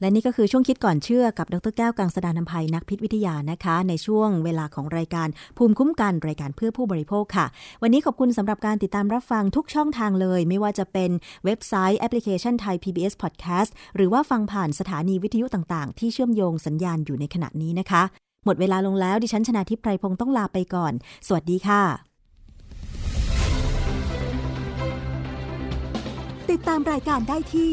B: และนี่ก็คือช่วงคิดก่อนเชื่อกับดรแก้วกังสดานนภัยนักพิษวิทยานะคะ ในช่วงเวลาของรายการภูมิคุ้มกันรายการเพื่อผู้บริโภคค่ะ วันนี้ขอบคุณสำหรับการติดตามรับฟังทุกช่องทางเลย ไม่ว่าจะเป็นเว็บไซต์แอปพลิเคชันไทย PBS Podcast หรือว่าฟังผ่านสถานีวิทยุต่างๆ ที่เชื่อมโยงสัญญาณอยู่ในขณะนี้นะคะ หมดเวลาลงแล้วดิฉันชนะทิพไพรพงศ์ต้องลาไปก่อน สวัสดีค่ะ ติดตามรายการได้ที่